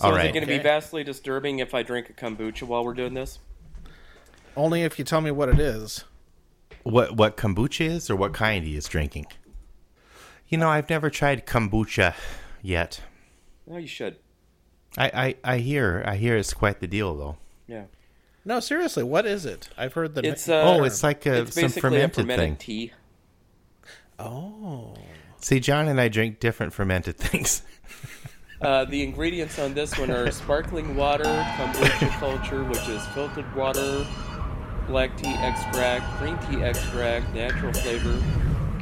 So All is right. it going to Okay. be vastly disturbing if I drink a kombucha while we're doing this? Only if you tell me what it is. What what kombucha is or what kind he is drinking? You know, I've never tried kombucha yet. Oh, you should. I, I, I hear I hear it's quite the deal though. Yeah. No, seriously, what is it? I've heard the. It's na- uh, oh, it's like a, it's some fermented, a fermented thing. tea. oh, See, John and I drink different fermented things. Uh, the ingredients on this one are sparkling water, kombucha culture, which is filtered water, black tea extract, green tea extract, natural flavor,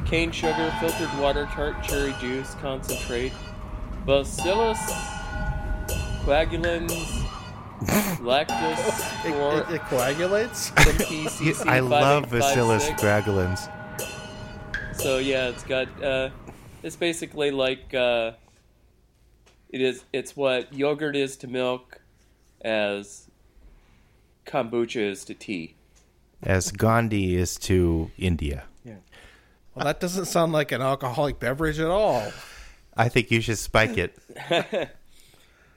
cane sugar, filtered water, tart cherry juice, concentrate, bacillus coagulans, lactus, it, or it, it coagulates. MTCC I love Bacillus 5856. gragulans. So yeah, it's got uh, it's basically like uh, it is. It's what yogurt is to milk, as kombucha is to tea. As Gandhi is to India. Yeah. Well, that doesn't sound like an alcoholic beverage at all. I think you should spike it.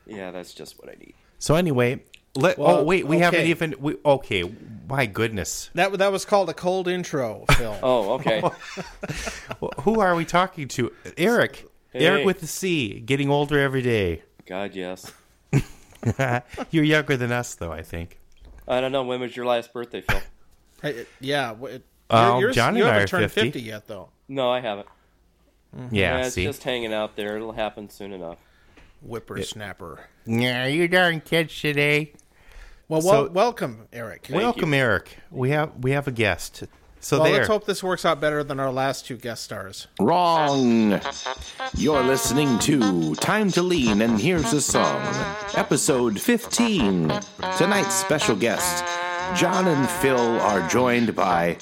Yeah, that's just what I need. So anyway, let oh, Well, oh wait, we haven't even we okay, my goodness. That that was called a cold intro, Phil. Oh, okay. Well, who are we talking to? Eric. Hey. Eric with the C, getting older every day. God, yes. You're younger than us though, I think. I don't know. When was your last birthday, Phil? Hey, yeah, wh- it, Um, yours- John you and I haven't are turned 50. 50 yet, though. No, I haven't. Yeah, Yeah, it's see. just hanging out there. It'll happen soon enough. Whippersnapper. Yeah, you darn kids today. Well, So- wel- welcome, Eric. Welcome, Eric. We have we have a guest. So well, there. let's hope this works out better than our last two guest stars. Wrong. You're listening to Time to Lean, and here's a song. Episode 15. Tonight's special guest, John and Phil, are joined by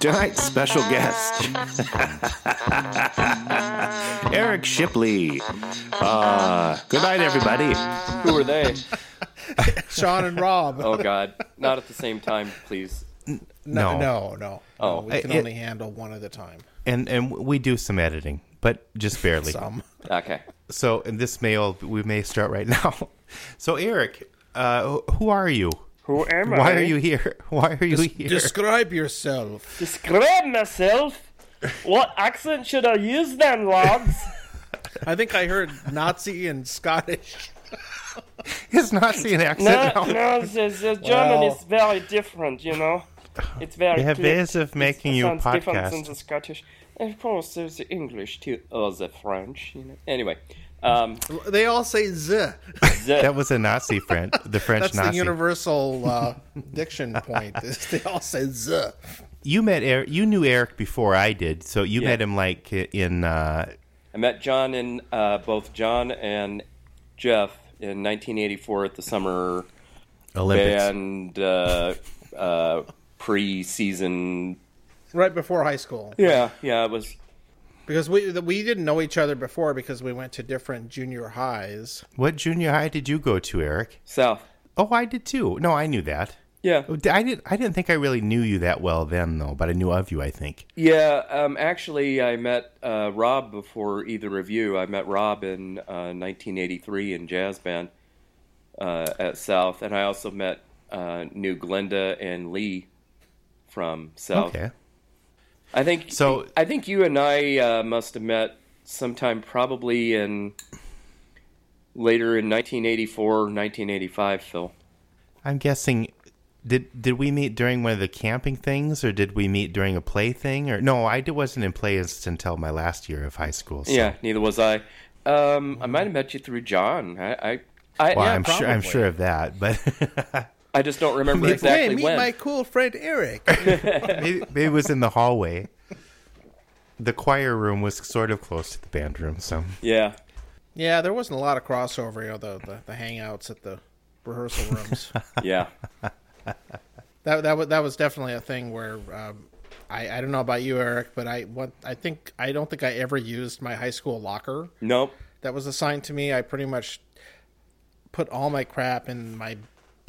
tonight's special guest, Eric Shipley. Uh, good night, everybody. Who are they? Sean and Rob. Oh God, not at the same time, please. No. no, no. Oh. we can it- only handle one at a time. And and we do some editing, but just barely. Some. Okay. So and this may all we may start right now. So Eric, uh, who are you? Who am I? Why are you here? Why are you here? Describe yourself. Describe myself. What accent should I use then, lads? I think I heard Nazi and Scottish. His Nazi an accent. No, no, the, the German Well- is very different, you know. It's very They have clear. ways of making It you sounds different than podcast. the Scottish. And of course, there's the English too, or the French. You know. Anyway, um, They all say Z. That was a Nazi friend, the French That's Nazi. the universal uh, diction point. is They all say Z. you met Eric. You knew Eric before I did, so you Yeah. met him like in. Uh, I met John and uh, both John and Jeff in 1984 at the summer Olympics. band uh, uh, pre-season. Right before high school. Yeah, yeah, it was. Because we we didn't know each other before because we went to different junior highs. What junior high did you go to, Eric? South. Oh, I did too. No, I knew that. Yeah, I did. I didn't think I really knew you that well then, though. But I knew of you. I think. yeah. Um, actually, I met uh, Rob before either of you. I met Rob in uh, 1983 in jazz band uh, at South, and I also met uh, knew Glenda and Lee from South. Okay. I think So- I think you and I uh, must have met sometime probably in later in 1984, 1985, Phil. I'm guessing. Did did we meet during one of the camping things, or did we meet during a play thing? Or no, i wasn't in plays until my last year of high school. So. Yeah, neither was I. Um, I might have met you through John. I, I, I, Well, yeah, I'm sure. I'm sure of that, but I just don't remember hey, exactly meet when. my cool friend Eric. maybe, maybe it was in the hallway. The choir room was sort of close to the band room, so Yeah, yeah, there wasn't a lot of crossover. You know, the the, the hangouts at the rehearsal rooms. yeah. that that was that was definitely a thing where um, I I don't know about you, Eric, but I what I think I don't think I ever used my high school locker Nope. that was assigned to me. I pretty much put all my crap in my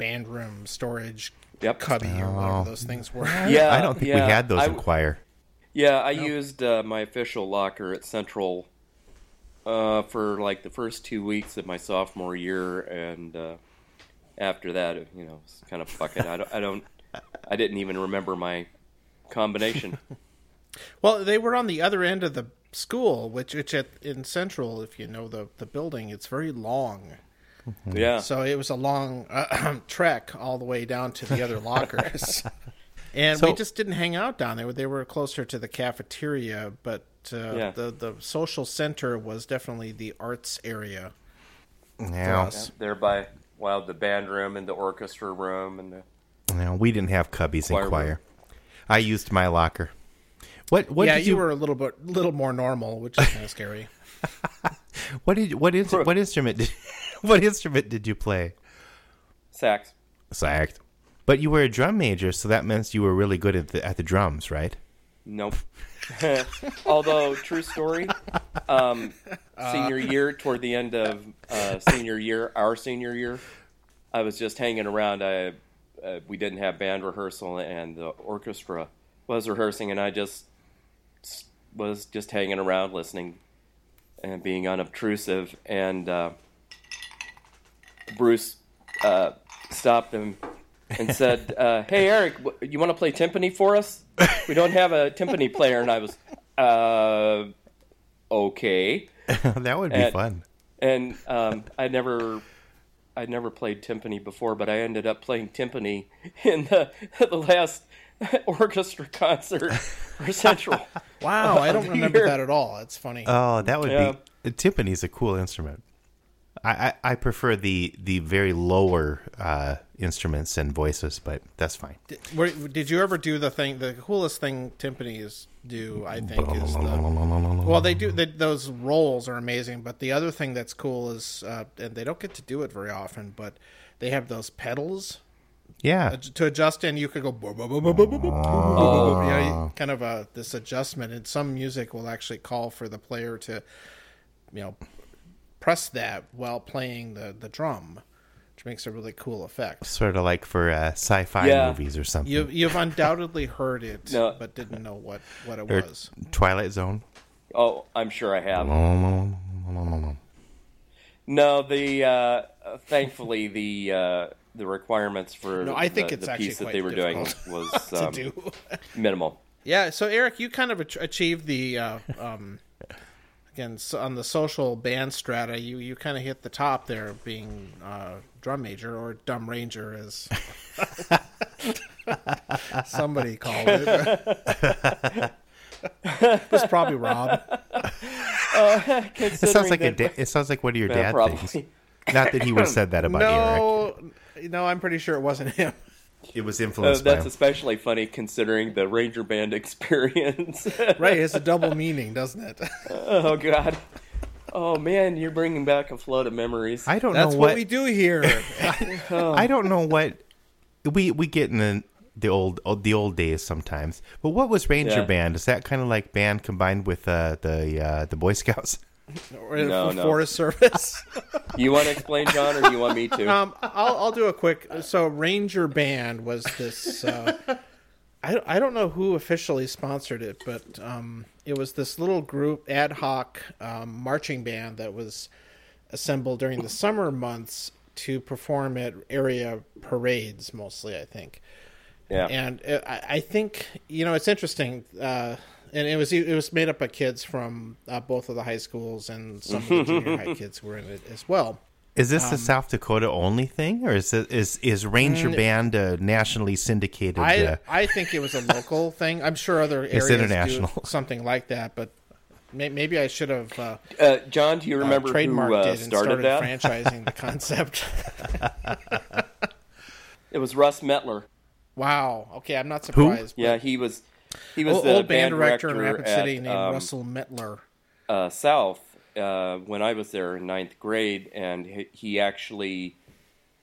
band room storage Yep. cubby or whatever those things were. Yeah, I don't think we had those I, in choir. Yeah, I used uh, my official locker at Central uh, for like the first two weeks of my sophomore year, and uh, after that, you know, it's kind of fuck it. I don't, I don't, I didn't even remember my combination. Well, they were on the other end of the school, which, which at, in Central, if you know the the building, it's very long. Yeah, So it was a long uh, trek all the way down to the other lockers. And So- we just didn't hang out down there. They were closer to the cafeteria, but uh, Yeah. the the social center was definitely the arts area. Now, us. there by well, the band room and the orchestra room and the now we didn't have cubbies Choir in room. choir. I used my locker. What what yeah, did you, you, were a little bit little more normal, which is kind of scary. what did what is what instrument did, what instrument did you play? sax. Sax. But you were a drum major, so that meant you were really good at the at the drums, right? Nope. Although, true story, um, senior year, toward the end of uh, senior year, our senior year, I was just hanging around. I uh, we didn't have band rehearsal, and the orchestra was rehearsing, and I just was just hanging around, listening, and being unobtrusive. And uh, Bruce uh, stopped him and said, uh, "Hey, Eric, you want to play timpani for us? We don't have a timpani player." And I was, uh, "Okay." that would be And- fun. And um, I never, I never played timpani before, but I ended up playing timpani in the the last orchestra concert for Central. Wow, I don't remember year. that at all. It's funny. Oh, that would Yeah. be. Timpani's a cool instrument. I, I, prefer the the very lower uh, instruments and voices, but that's fine. Did, did, you ever do the thing? The coolest thing timpanis do, I think, is the well they do those rolls are amazing. But the other thing that's cool is, uh, and they don't get to do it very often, but they have those pedals. Yeah, to adjust in, you could go kind of a this adjustment, and some music will actually call for the player to, you know press that while playing the the drum, which makes a really cool effect. sort of like for uh, sci-fi Yeah. movies or something. You you've undoubtedly heard it, No. but didn't know what what it or was. Twilight Zone. Oh, I'm sure I have. No, the uh, thankfully the uh, the requirements for No, I think the, it's the piece that they were doing was um, do. minimal. Yeah, so Eric, you kind of achieved the uh, um, again so on the social band strata. You you kind of hit the top there, being uh, drum major or dumb ranger, as somebody called it. it was probably Rob. It sounds like a da- it sounds like one of your Yeah, dad probably. things. Not that he would have said that about Eric. No, no, I'm pretty sure it wasn't him. It was Uh, influenced by that's him. especially funny considering the Ranger Band experience. Right, it's a double meaning, doesn't it? oh God. Oh man, you're bringing back a flood of memories. I don't That's know what, what, we do here. I don't know what we we get in the the old the old days sometimes. But what was Ranger Yeah. Band? Is that kind of like band combined with uh, the uh, the Boy Scouts? Or No, for no. Forest Service. You want to explain, John, or do you want me to? Um, I'll I'll do a quick. So Ranger Band was this. Uh, I I don't know who officially sponsored it, but um, it was this little group ad hoc um, marching band that was assembled during the summer months to perform at area parades, mostly. I think. yeah. And uh, I, I think you know it's interesting, uh, and it was it was made up of kids from uh, both of the high schools and some of the junior high kids were in it as well. Is this Um, a South Dakota only thing, or is it, is is Ranger Band a nationally syndicated? Mm, I uh, I think it was a local thing. I'm sure other areas international. do something like that, but may, maybe I should have uh, Uh, John, do you uh, remember who trademarked uh, it and started started that? franchising the concept. It was Russ Metler. wow. Okay, I'm not surprised. Yeah, he was. He was Old, the old band director in director Rapid at, City named um, Russell Metler. uh, South uh, when I was there in ninth grade, and he, he actually,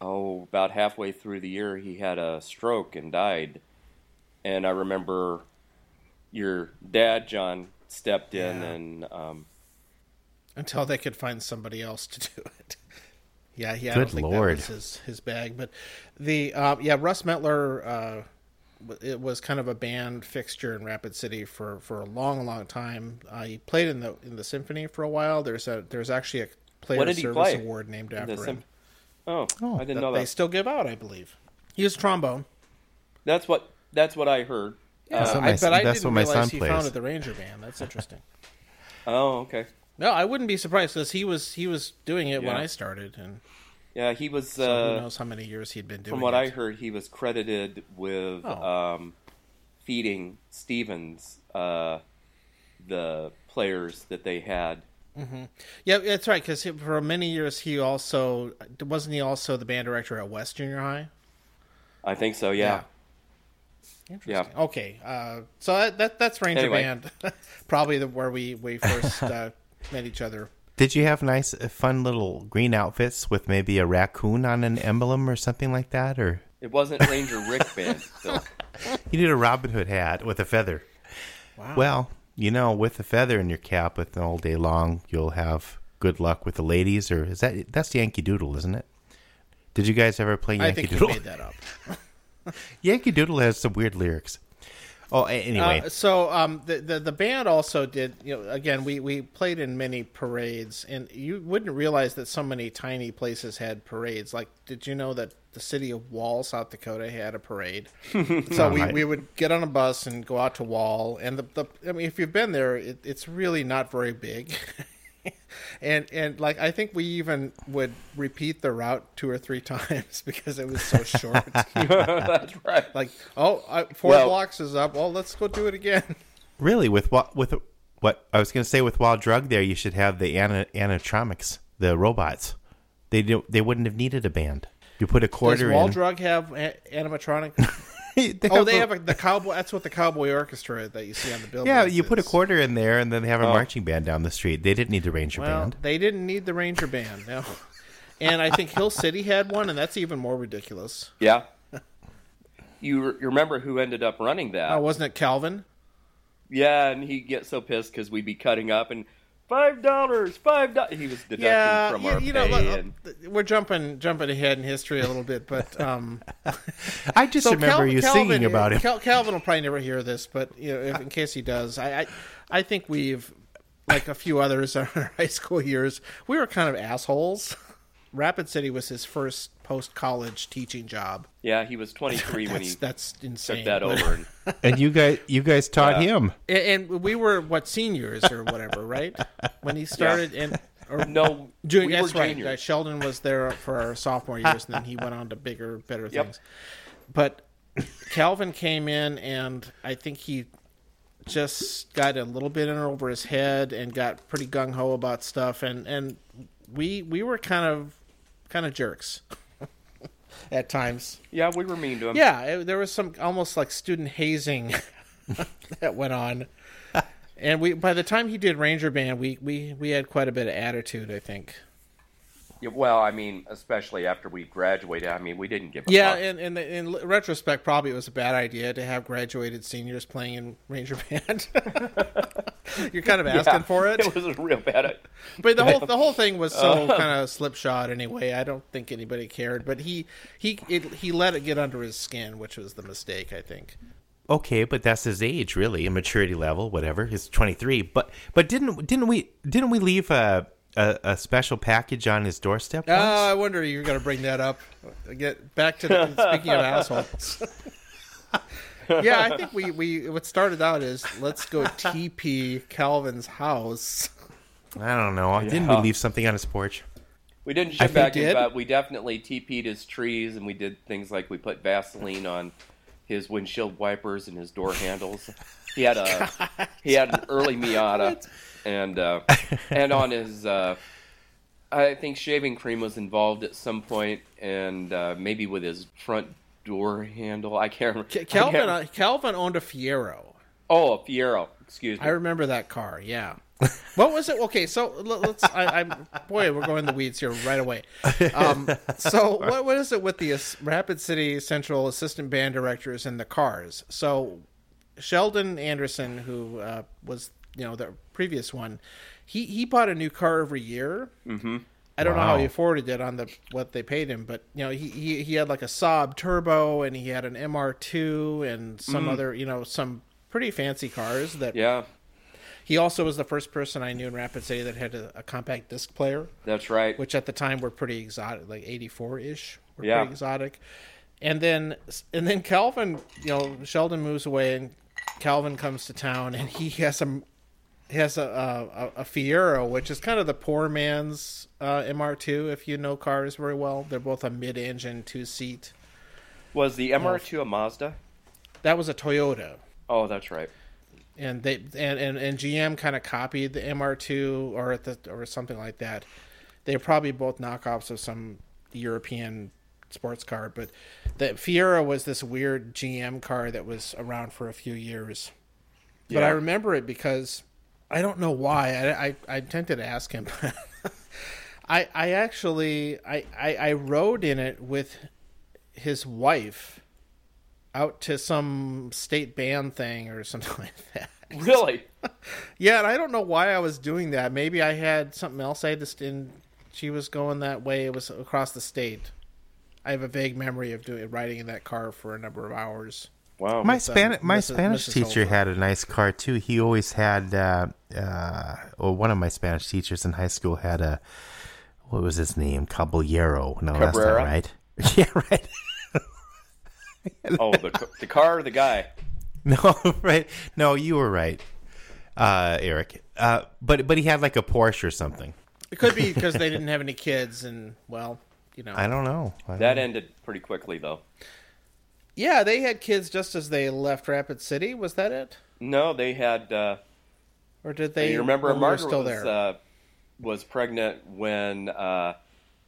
oh, about halfway through the year, he had a stroke and died. And I remember your dad, John, stepped in Yeah. and um, until they could find somebody else to do it. Yeah, yeah. I Good don't think Lord. that was his his bag, but the uh, yeah, Russ Metler uh, it was kind of a band fixture in Rapid City for, for a long, long time. Uh, he played in the in the symphony for a while. There's a there's actually a player What did he service play? award named The after him sim- oh, I didn't that know that. they still give out, I believe. He was trombone. That's what that's what I heard. That's Uh, what my- I, but I that's didn't what my realize son he plays. founded the Ranger band. That's interesting. oh, okay. no, I wouldn't be surprised because he was he was doing it when I started, and Yeah, he was. so who Uh, knows how many years he'd been doing. from what it. I heard, he was credited with Oh. um, feeding Stevens uh, the players that they had. Yeah, that's right. Because for many years he also wasn't he also the band director at West Junior High. I think so. Yeah. Interesting. Yeah. Okay, uh, so that, that that's Ranger Anyway. Band, probably the, where we we first uh, met each other. Did you have nice, uh, fun little green outfits with maybe a raccoon on an emblem or something like that? Or It wasn't Ranger Rick Band. Phil. you did a Robin Hood hat with a feather. Wow. Well, you know, with a feather in your cap with all day long, you'll have good luck with the ladies. Or is that that's Yankee Doodle, isn't it? Did you guys ever play Yankee Doodle? I Yankee think you made that up. Yankee Doodle has some weird lyrics. Oh, anyway, Uh, so um, the, the the band also did. You know, again, we we played in many parades, and you wouldn't realize that so many tiny places had parades. Like, did you know that the city of Wall, South Dakota, had a parade? so we, we would get on a bus and go out to Wall, and the, the I mean, if you've been there, it, it's really not very big. And and like I think we even would repeat the route two or three times because it was so short. That's right. like, oh, I, four Well- blocks is up. Well, let's go do it again. really, with what with what I was going to say with Wall Drug, there you should have the ana, animatronics, the robots. They do, they wouldn't have needed a band. You put a quarter. Does Wall in. Drug have a- animatronic? they oh, they a- have a, the cowboy. That's what the cowboy orchestra that you see on the building. Yeah, you put a quarter in there, and then they have a oh. marching band down the street. They didn't need the ranger Well, band. they didn't need the Ranger band. No. And I think Hill City had one, and that's even more ridiculous. Yeah. You, re- you remember who ended up running that? Oh, wasn't it Calvin? Yeah, and he'd get so pissed because we'd be cutting up and five dollars, five dollars. He was deducting Yeah, from you, our you know, pay. look, and, we're jumping jumping ahead in history a little bit, but um, I just so remember Cal- you Calvin, singing about him. Cal- Calvin will probably never hear this, but you know, if, in case he does, I, I, I think we've like a few others in our high school years, we were kind of assholes. Rapid City was his first post college teaching job. yeah, he was 23 when he that's insane. took that over. And, and you guys, you guys taught Yeah. him. And, and we were what seniors or whatever, right? When he started, and or no, Junior, we that's were right. juniors. Sheldon was there for our sophomore years, and then he went on to bigger, better Yep. things. But Calvin came in, and I think he just got a little bit in over his head and got pretty gung ho about stuff, and and we we were kind of kind of jerks at times. Yeah, we were mean to him. Yeah, it, there was some almost like student hazing that went on. And we, by the time he did Ranger Band, we, we, we had quite a bit of attitude, I think. Yeah, Well, I mean, especially after we graduated. I mean, we didn't give Yeah, fuck. and, and in retrospect, probably it was a bad idea to have graduated seniors playing in Ranger Band. You're kind of asking Yeah, for it, It was a real bad. Idea. But the whole the whole thing was so Uh. kind of slipshod anyway. I don't think anybody cared, but he he it, he let it get under his skin, which was the mistake, I think. Okay, but that's his age, really, a maturity level, whatever. He's twenty three. But but didn't didn't we didn't we leave a a, a special package on his doorstep? Oh. I wonder you're going to bring that up. Get back to the, speaking of assholes. yeah, I think we, we what started out is let's go TP Calvin's house. I don't know. I didn't we leave something on his porch? We didn't ship back we in, did. but we definitely TP'd his trees, and we did things like we put Vaseline on his windshield wipers and his door handles. He had a he had an early Miata, and uh, and on his uh, I think shaving cream was involved at some point, and uh, maybe with his front door handle. I can't remember. Ca- I can't Calvin remember. uh, Calvin owned a Fiero. oh, a Fiero. Excuse me. I remember that car. Yeah. What was it? Okay, so let- let's. I, I'm boy, we're going in the weeds here right away. Um, so what what is it with the Rapid City Central assistant band directors and the cars? So Sheldon Anderson, who uh, was you know the previous one, he he bought a new car every year. Mm-hmm. I don't know how he afforded it on the what they paid him, but you know he he, he had like a Saab turbo and he had an MR2 and some other you know some pretty fancy cars that Yeah, he also was the first person I knew in Rapid City that had a, a compact disc player, that's right. which at the time were pretty exotic, like 84 ish, were Yeah. pretty exotic. And then and then Calvin, you know, Sheldon moves away and Calvin comes to town and he has some has a a, a Fiero, which is kind of the poor man's uh, MR2. If you know cars very well, they're both a mid-engine two seat. Was the MR2 a Mazda? That was a Toyota. Oh, that's right. and they and and, and GM kind of copied the MR2 or at the or something like that. They're probably both knockoffs of some European sports car, but the Fiero was this weird GM car that was around for a few years. But I remember it because I don't know why. I I, I tempted to ask him. I I actually I, I I rode in it with his wife out to some state band thing or something like that. Really? Yeah, and I don't know why I was doing that. Maybe I had something else I just in she was going that way. It was across the state. I have a vague memory of doing riding in that car for a number of hours. Wow. My Spanish my Mrs. Spanish Mrs. teacher Holbrook. had a nice car too. He always had, uh, uh, well, one of my Spanish teachers in high school had a, what was his name? Caballero. No, that's not Cabrera? right. yeah, right. oh, the the car or the guy? No, right. No, you were right, uh, Eric. Uh, but but he had like a Porsche or something. It could be because they didn't have any kids, and well, you know, I don't know. I don't That ended pretty quickly, though. Yeah, they had kids just as they left Rapid City. Was that it, No, they had. Uh, or did they? you remember when Margaret still was there? uh, was pregnant when uh,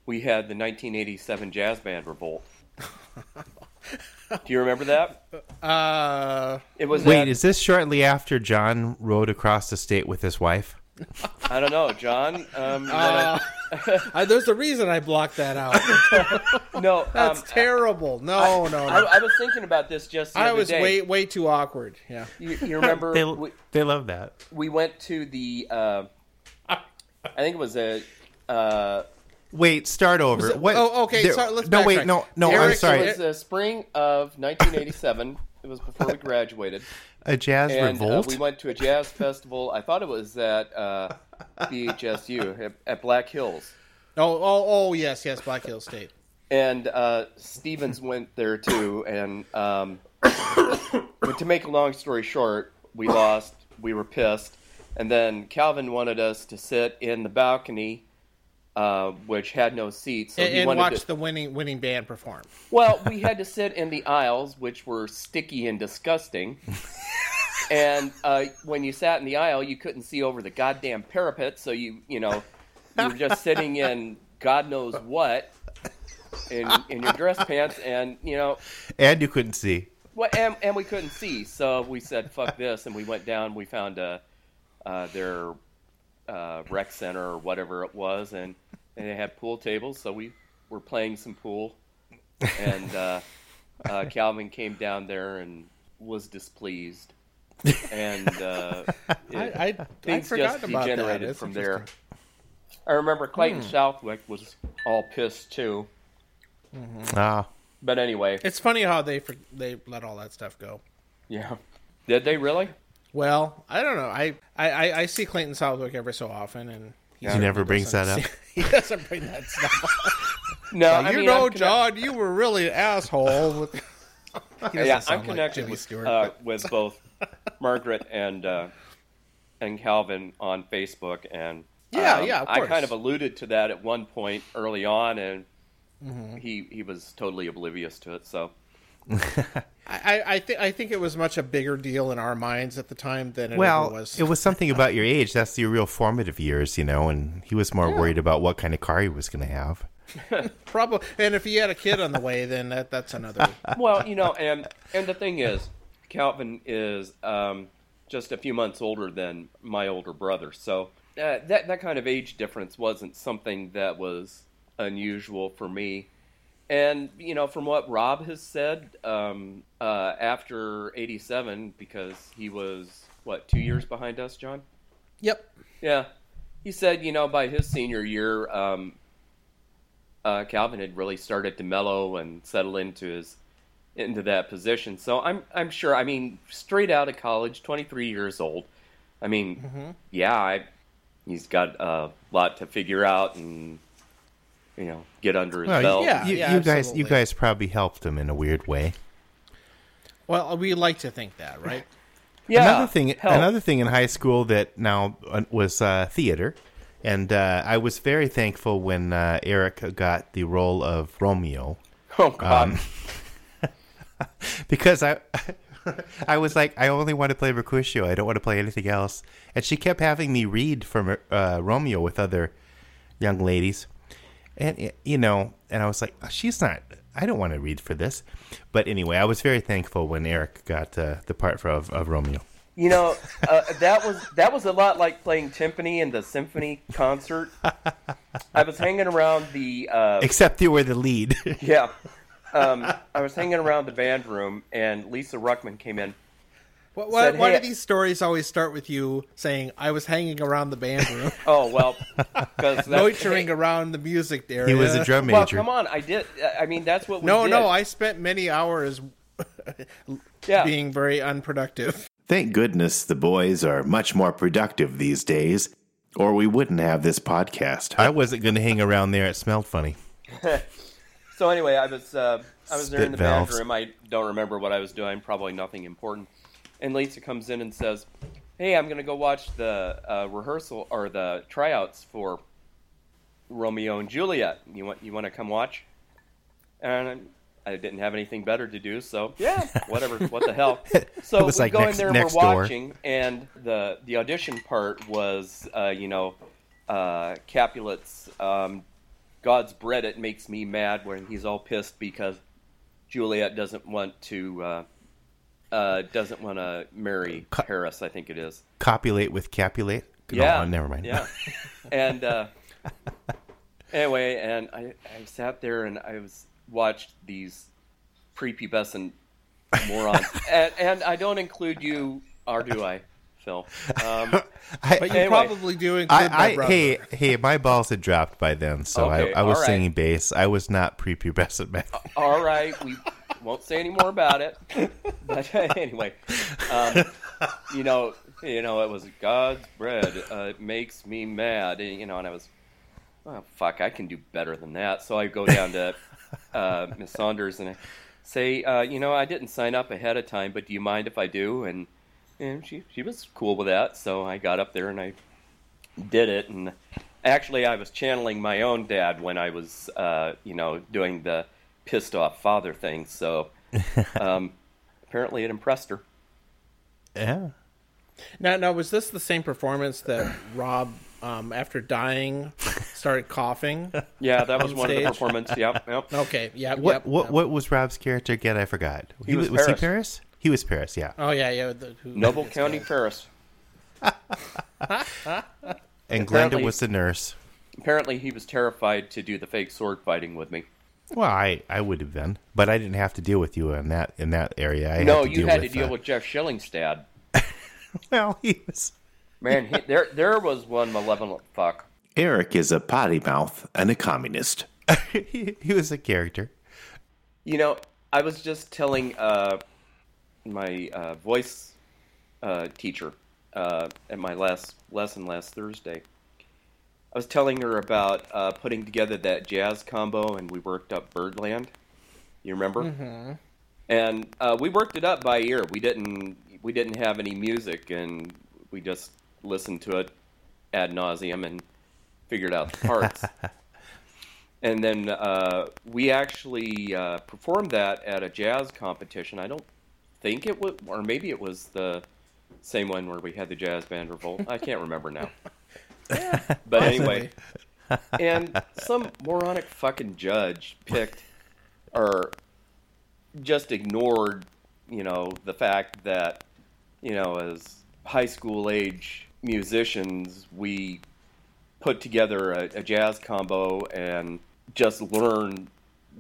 we had the 1987 jazz band revolt. Do you remember that? uh, It was. Wait, at- is this shortly after John rode across the state with his wife? I don't know, John. Um, uh, I, there's a reason I blocked that out. no, That's um, terrible. No, no, I, no. I was thinking about this just the I other was day. way way too awkward. Yeah. You, you remember They we, they love that. we went to the. Uh, I think it was a. Uh, Wait, start over. it- what? oh, okay, there- sorry, let's no, wait, no, no. Eric, I'm sorry. It was the spring of 1987. it was before we graduated. A jazz and uh, revolt. we went to a jazz festival. I thought it was at uh, BHSU at, at Black Hills, Oh, oh, oh, yes, yes, Black Hills State. and uh, Stevens went there too. And um, but to make a long story short, we lost. We were pissed, and then Calvin wanted us to sit in the balcony, uh, which had no seats. So and he and watch to, the winning winning band perform. Well, we had to sit in the aisles, which were sticky and disgusting. and uh, when you sat in the aisle, you couldn't see over the goddamn parapet, so you you know you were just sitting in God knows what in in your dress pants, and you know and you couldn't see. Well, and, and we couldn't see, so we said fuck this, and we went down. We found uh, uh, their uh, rec center or whatever it was, and, and they had pool tables, so we were playing some pool, and uh, uh, Calvin came down there and was displeased, and uh, it- I, I, I'd things forgotten just about that. degenerated from there. I remember Clayton Hmm. Southwick was all pissed too, Ah, but anyway, It's funny how they for, they let all that stuff go. yeah, did they really? Well, I don't know. I I, I, I see Clayton Southwick every so often, and he he never brings that up. he doesn't bring that stuff. up. No, I you mean, know, I'm connect- John, you were really an asshole. With... Yeah, I'm like connected Jimmy with Stewart, uh, but- with both Margaret and uh, and Calvin on Facebook, and Yeah, um, yeah, of I kind of alluded to that at one point early on, and Mm-hmm. he he was totally oblivious to it. So I, I think I think it was much a bigger deal in our minds at the time than it Well, ever was. it was something about your age. That's your real formative years, you know. And he was more worried about what kind of car he was going to have. probably. And if he had a kid on the way, then that that's another. well, you know, and and the thing is, Calvin is um, just a few months older than my older brother, so uh, that that kind of age difference wasn't something that was unusual for me. And you know, from what Rob has said, um, uh, after '87, because he was what two years behind us, John. yep. Yeah, he said, you know, by his senior year, um, uh, Calvin had really started to mellow and settle into his into that position. So I'm I'm sure. I mean, straight out of college, 23 years old. I mean, yeah, I, he's got a lot to figure out and you know get under his Well, belt. yeah. you, you guys, you guys probably helped him in a weird way. Well, we like to think that, right? Yeah, another thing, help. another thing in high school that now uh, was uh, theater, and uh, I was very thankful when uh, Eric got the role of Romeo Oh God. um, because I. I was like, I only want to play Mercutio. I don't want to play anything else. And she kept having me read from uh, Romeo with other young ladies, and you know, and I was like, she's not. I don't want to read for this. But anyway, I was very thankful when Eric got uh, the part for, of, of Romeo. You know, uh, that was that was a lot like playing timpani in the symphony concert. I was hanging around the uh, Except you were the lead. yeah, um, I was hanging around the band room, and Lisa Ruckman came in. Why, why, Said, why "Hey, do these stories always start with you saying, I was hanging around the band room, Oh well, because loitering around the music area? he was a drum Well, major. come on, I did. I mean, that's what we No, did. no, I spent many hours yeah. being very unproductive. Thank goodness the boys are much more productive these days, or we wouldn't have this podcast. I wasn't going to hang around there. It smelled funny. So anyway, I was uh, I was there in the valves. band room. I don't remember what I was doing. Probably nothing important. And Lisa comes in and says, "Hey, I'm going to go watch the uh, rehearsal or the tryouts for Romeo and Juliet. You want you want to come watch?" And I didn't have anything better to do, so yeah, whatever. what the hell? So we like go next- in there, and we're door. watching, and the the audition part was, uh, you know, uh, Capulet's um, God's bread. It makes me mad when he's all pissed because Juliet doesn't want to uh, uh, doesn't want to marry Co- Paris. I think it is. Copulate with Capulet. No, Yeah, never mind. Yeah, and uh, anyway, and I, I sat there and I was watched these prepubescent morons, and, and I don't include you, or do I, Phil? Um, I, But you Anyway. probably do include I, I hey, hey, my balls had dropped by then, so Okay, I, I was all right. singing bass. I was not prepubescent back. all right, we won't say any more about it. But anyway, um, you know, you know, it was God's bread. Uh, it makes me mad. and, You know, and I was, oh fuck, I can do better than that. So I go down to uh, Miss Saunders and I say, uh, you know, I didn't sign up ahead of time, but do you mind if I do? And and she she was cool with that. So I got up there and I did it and. Actually, I was channeling my own dad when I was, uh, you know, doing the pissed off father thing. So um, apparently, it impressed her. Yeah. Now, now, was this the same performance that Rob, um, after dying, started coughing? Yeah, that was On one of the stage? performances. Yep, yep. Okay, yep, What yep. what yep. what was Rob's character again? I forgot. He was he Paris. Paris. He was Paris. Yeah. Oh yeah, yeah. The, who, Noble County, guy. Paris. And Glenda Apparently- was the nurse. Apparently, he was terrified to do the fake sword fighting with me. Well, I, I would have been, but I didn't have to deal with you in that in that area. I no, had you had with, to deal uh, with Jeff Schillingstad. Well, he was. Man, he, there there was one malevolent fuck. Eric is a potty mouth and a communist. he, he was a character. You know, I was just telling uh, my uh, voice uh, teacher uh, at my last lesson last Thursday. I was telling her about uh, putting together that jazz combo, and we worked up Birdland. You remember? Mm-hmm. And uh, we worked it up by ear. We didn't we didn't have any music, and we just listened to it ad nauseum and figured out the parts. and then uh, we actually uh, performed that at a jazz competition. I don't think it was, or maybe it was the same one where we had the jazz band revolt. I can't remember now. but anyway, and some moronic fucking judge picked or just ignored, you know, the fact that, you know, as high school age musicians, we put together a, a jazz combo and just learn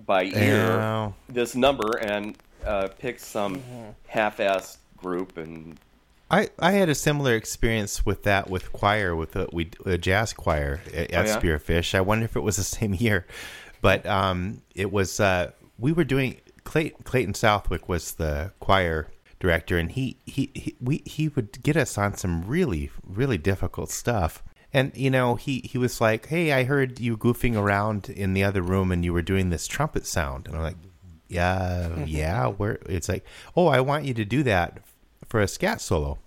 by ear Yeah. this number and uh, pick some half-assed group and I, I had a similar experience with that with choir with a, we a jazz choir at, at Oh, yeah? Spearfish. I wonder if it was the same year, But um, it was uh, we were doing Clay, Clayton Southwick was the choir director, and he he he we he would get us on some really really difficult stuff. And you know, he he was like, "Hey, I heard you goofing around in the other room, and you were doing this trumpet sound." And I'm like, "Yeah, yeah." Where it's like, "Oh, I want you to do that for a scat solo."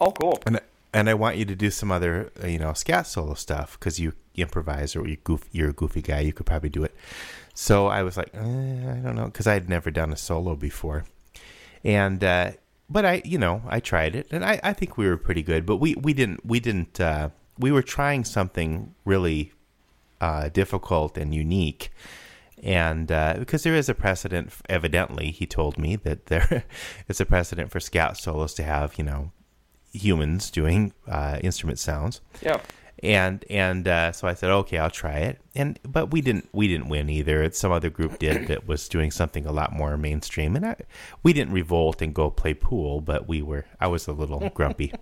Oh, cool. and and I want you to do some other uh, you know scat solo stuff because you improvise or you goof, you're a goofy guy. You could probably do it. So I was like, eh, I don't know, because I had never done a solo before, and uh, but I you know I tried it and I, I think we were pretty good. But we we didn't we didn't uh, we were trying something really uh, difficult and unique. And uh, because there is a precedent, evidently, he told me that there is a precedent for scat solos to have, you know, humans doing uh, instrument sounds. Yeah. And and uh, so I said, okay, I'll try it. And but we didn't we didn't win either. It's some other group did that was doing something a lot more mainstream. And I, we didn't revolt and go play pool, but we were. I was a little grumpy.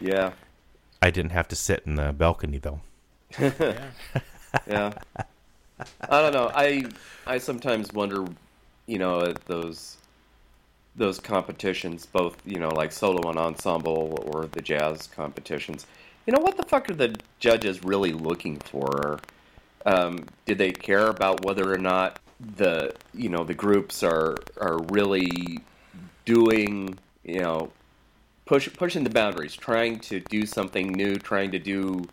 Yeah. I didn't have to sit in the balcony though. yeah. Yeah. I don't know. I I sometimes wonder, you know, at those those competitions, both you know, like solo and ensemble or the jazz competitions. You know, what the fuck are the judges really looking for? Um, did they care about whether or not the you know the groups are are really doing you know push pushing the boundaries, trying to do something new, trying to do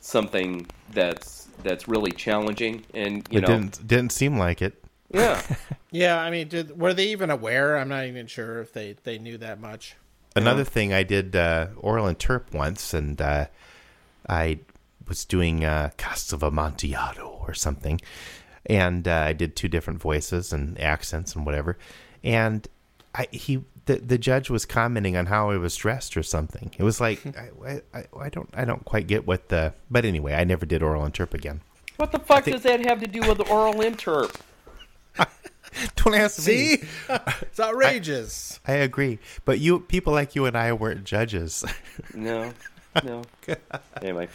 something that's that's really challenging, and you it know, didn't didn't seem like it. yeah, Yeah, I mean, did, were they even aware? I'm not even sure if they, they knew that much. Another thing, I did uh, oral interp once, and uh, I was doing uh, Cask of Amontillado or something, and uh, I did two different voices and accents and whatever, and I he the the judge was commenting on how I was dressed or something. It was like I, I, I don't I don't quite get what the but anyway, I never did oral interp again. what the fuck think- does that have to do with the oral interp? Don't ask me. See? it's outrageous. I agree, but you people like you and I weren't judges. No, no. anyway,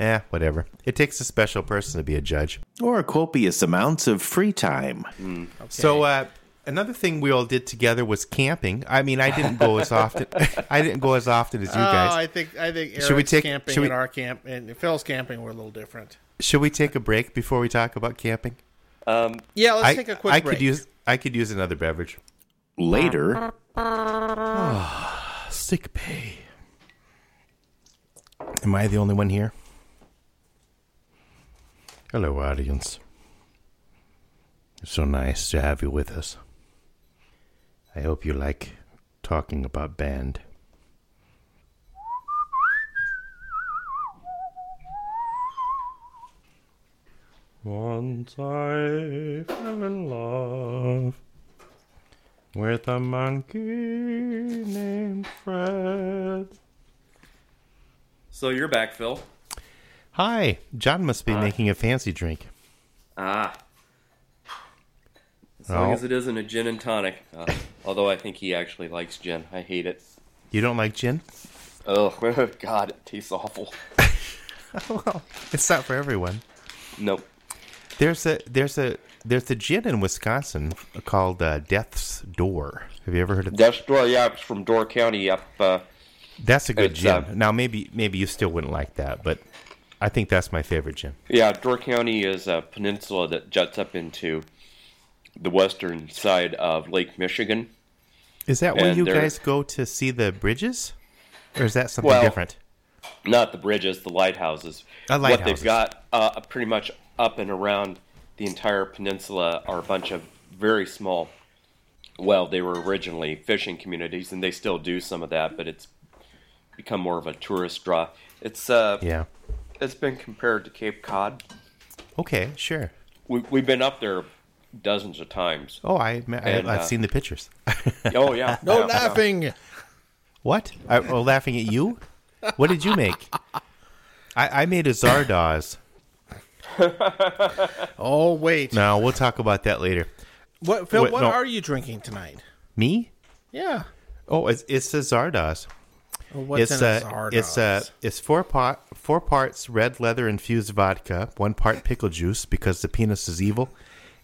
yeah, whatever. It takes a special person to be a judge. Or copious amounts of free time. So uh, another thing we all did together was camping. I mean, I didn't go as often. I didn't go as often as you Oh, guys. I think I think Eric's Should we take- camping should we- and our camp and Phil's camping were a little different. Should we take a break before we talk about camping? um, Yeah, let's I, take a quick I break. could use I could use another beverage. Later, Sick pay. Am I the only one here? Hello, audience. It's so nice to have you with us. I hope you like talking about band. Once I fell in love with a monkey named Fred. so you're back, Phil. Hi, John must be making a fancy drink. Ah, as long as it isn't a gin and tonic. Uh, although I think he actually likes gin. I hate it. You don't like gin? Oh God, it tastes awful. well, it's not for everyone. Nope. There's a there's a there's a gin in Wisconsin called uh, Death's Door. Have you ever heard of that? Door. Yeah, it's from Door County up. Uh, That's a good gin. uh, now maybe maybe you still wouldn't like that, but I think that's my favorite gin. Yeah, Door County is a peninsula that juts up into the western side of Lake Michigan. Is that where And you guys go to see the bridges, or is that something Well, different? Not the bridges, the lighthouses. Uh, What they've got uh, pretty much up and around the entire peninsula are a bunch of very small. Well, they were originally fishing communities, and they still do some of that, but it's become more of a tourist draw. It's uh, Yeah. it's been compared to Cape Cod. Okay, sure. We, we've been up there dozens of times. Oh, I, I And, I've uh, seen the pictures. Oh yeah, no yeah, yeah. laughing. What? I, oh, laughing at you? What did you make? I, I made a Zardoz. Oh wait, No, we'll talk about that later. what Phil? Wait, what no. are you drinking tonight? Me? Yeah, Oh, it's, it's a Zardoz. Well, what's it's in a Zardoz? it's uh, it's four pot four parts red leather infused vodka, one part pickle juice because the penis is evil,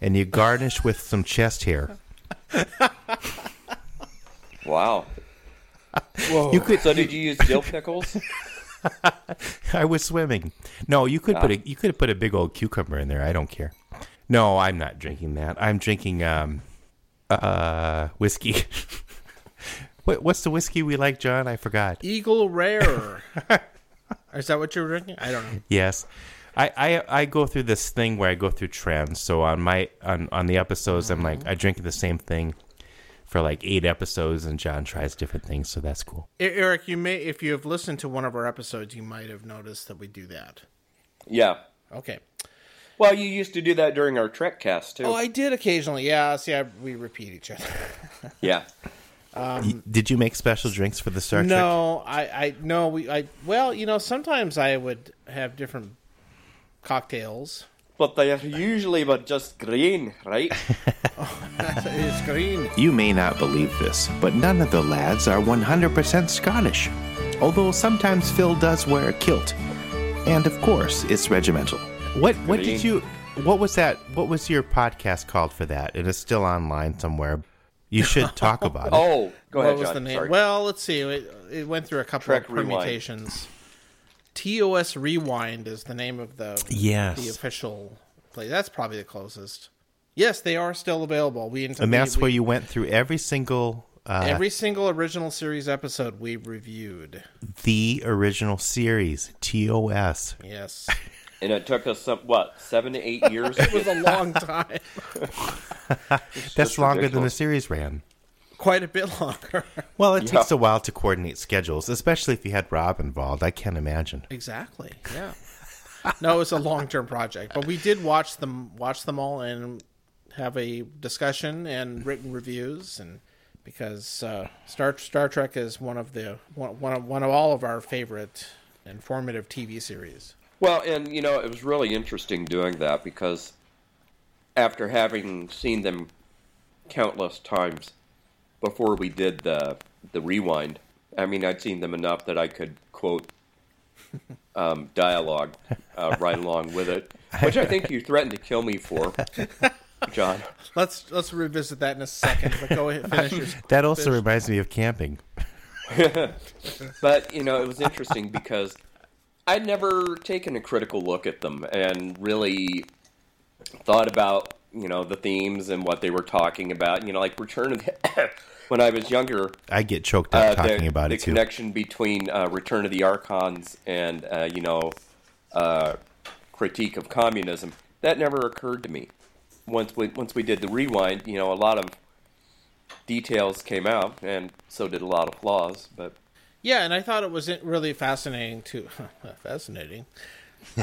and you garnish with some chest hair. Wow. Whoa. You could So did you use dill pickles? I was swimming. No, you could put a you could put a big old cucumber in there. I don't care. No, I'm not drinking that. I'm drinking um uh whiskey. what what's the whiskey we like, John? I forgot. Eagle Rare. Is that what you're drinking? I don't know. Yes. I, I I go through this thing where I go through trends. So on my on, on the episodes I'm like mm-hmm. I drink the same thing for like eight episodes and John tries different things, so that's cool. Eric, you may, if you have listened to one of our episodes, you might have noticed that we do that. yeah. Okay. Well, you used to do that during our Trek cast too. Oh, I did occasionally. Yeah. See, I, we repeat each other. yeah. Um, y- Did you make special drinks for the Star Trek? No, I, I, no, we, I, well, you know, sometimes I would have different cocktails. But they are usually but just green, right? it's green. You may not believe this, but none of the lads are 100% Scottish. Although sometimes Phil does wear a kilt. And of course, it's regimental. What what Green. did you what was that what was your podcast called for that? It is still online somewhere. You should talk about it. Oh, go ahead. what ahead, was John. the name? Sorry. Well, let's see. It, it went through a couple Trek of Rewind. permutations. TOS Rewind is the name of the Yes. the official play. That's probably the closest. Yes, they are still available. We And that's we, where you went through every single uh, every single original series episode we reviewed. the original series TOS. Yes, and it took us some what seven to eight years. it was a long time, That's just longer than the series ran. Quite a bit longer. Well, it Yeah. takes a while to coordinate schedules, especially if you had Rob involved. I can't imagine. Exactly. Yeah. no, it was a long term project, but we did watch them watch them all and have a discussion and written reviews and because uh, Star Star Trek is one of the one, one of one of all of our favorite informative TV series. Well, and you know, it was really interesting doing that because after having seen them countless times before we did the the rewind, I mean, I'd seen them enough that I could quote um, dialogue uh, right along with it, which I think you threatened to kill me for, John. Let's let's revisit that in a second. But go ahead, finish your. That also finish- reminds me of camping. But you know, it was interesting because I'd never taken a critical look at them and really thought about you know the themes and what they were talking about. You know, like Return of the. when I was younger, I get choked uh, up talking the, about the it too. connection between uh, Return of the Archons and uh, you know uh, critique of communism that never occurred to me. Once we once we did the rewind, you know, a lot of details came out, and so did a lot of flaws. But Yeah, and I thought it was really fascinating to fascinating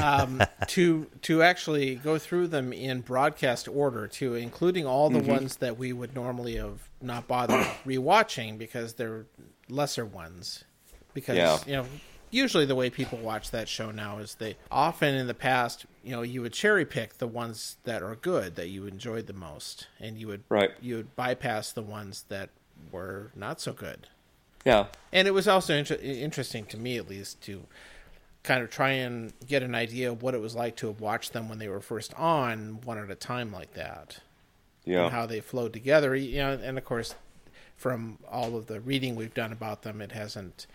um, to to actually go through them in broadcast order, to including all the ones that we would normally have not bothered rewatching because they're lesser ones. Because Yeah. you know, usually the way people watch that show now is they often in the past, you know, you would cherry pick the ones that are good that you enjoyed the most, and you would Right. you would bypass the ones that were not so good yeah, and it was also inter- interesting to me at least to kind of try and get an idea of what it was like to have watched them when they were first on one at a time like that yeah. and how they flowed together you know and of course from all of the reading we've done about them it hasn't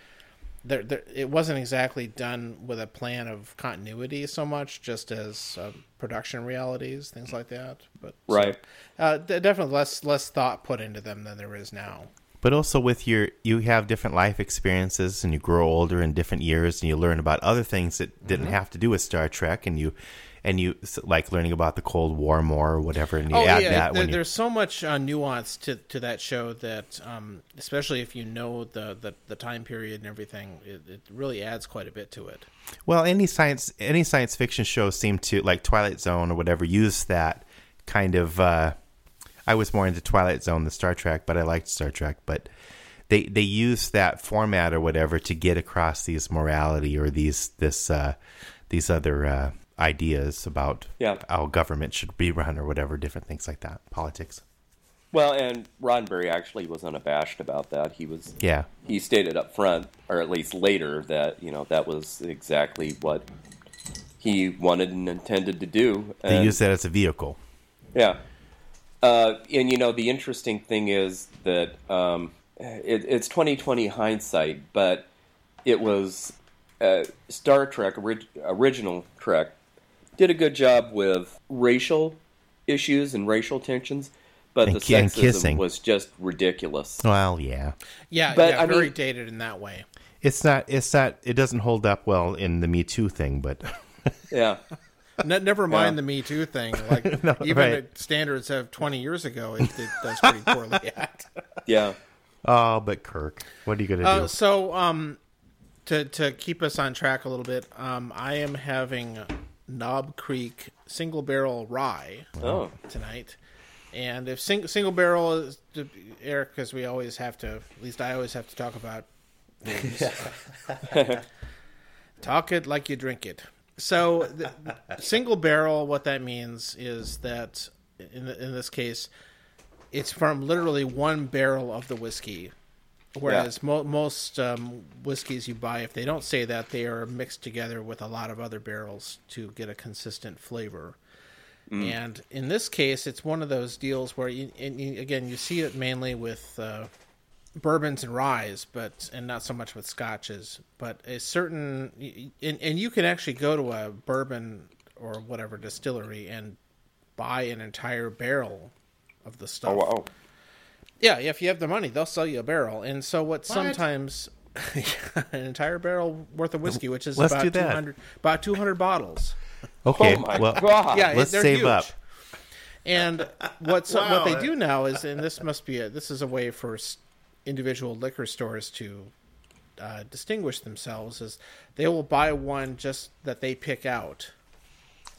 there, there it wasn't exactly done with a plan of continuity so much just as uh, production realities things like that but so, Right. uh, definitely less less thought put into them than there is now But also with your you have different life experiences and you grow older in different years and you learn about other things that didn't Mm-hmm. have to do with Star Trek and you and you like learning about the Cold War more or whatever and you oh add yeah, that there- when you, there's so much uh, nuance to, to that show that, um, especially if you know the, the, the time period and everything, it, it really adds quite a bit to it. Well, any science any science fiction show seem to like Twilight Zone or whatever use that kind of. Uh, I was more into Twilight Zone than Star Trek, but I liked Star Trek. But they they use that format or whatever to get across these morality or these this uh, these other uh, ideas about Yeah. how government should be run or whatever different things like that politics. Well, and Roddenberry actually was unabashed about that. He was Yeah. he stated up front, or at least later, that you know that was exactly what he wanted and intended to do. They And- use that as a vehicle. Yeah. Uh, and you know the interesting thing is that um, it, it's 2020 hindsight, but it was uh, Star Trek orig- original Trek did a good job with racial issues and racial tensions, but And the ki- sexism kissing. was just ridiculous. Well, yeah. Yeah, But, yeah, I very mean- dated in that way. It's not. It's not. It doesn't hold up well in the Me Too thing, but Yeah. Ne- never mind Yeah. the Me Too thing. Like even right. at standards of twenty years ago, it, it does pretty poorly at. Yeah. oh, but Kirk, what are you gonna Uh, do? so, um, to to keep us on track a little bit, um, I am having Knob Creek single barrel rye Oh. tonight, and if sing, single barrel is Eric, because we always have to, at least I always have to talk about. booze. Talk it like you drink it. So, the, single barrel, what that means is that in in this case, it's from literally one barrel of the whiskey. Whereas mo- most um, whiskeys you buy, if they don't say that, they are mixed together with a lot of other barrels to get a consistent flavor. And in this case, it's one of those deals where, you, and you, again, you see it mainly with uh, bourbons and ryes, but and not so much with scotches. But a certain, and, and you can actually go to a bourbon or whatever distillery and buy an entire barrel of the stuff. Oh wow. Yeah, if you have the money, they'll sell you a barrel. And so what, sometimes an entire barrel worth of whiskey, which is Let's about do that. 200 about 200 bottles. Okay. Oh my well, god. Yeah, let's they're save huge. up. And what Wow. what they do now is and this must be a this is a way for s- individual liquor stores to uh, distinguish themselves is they will buy one just that they pick out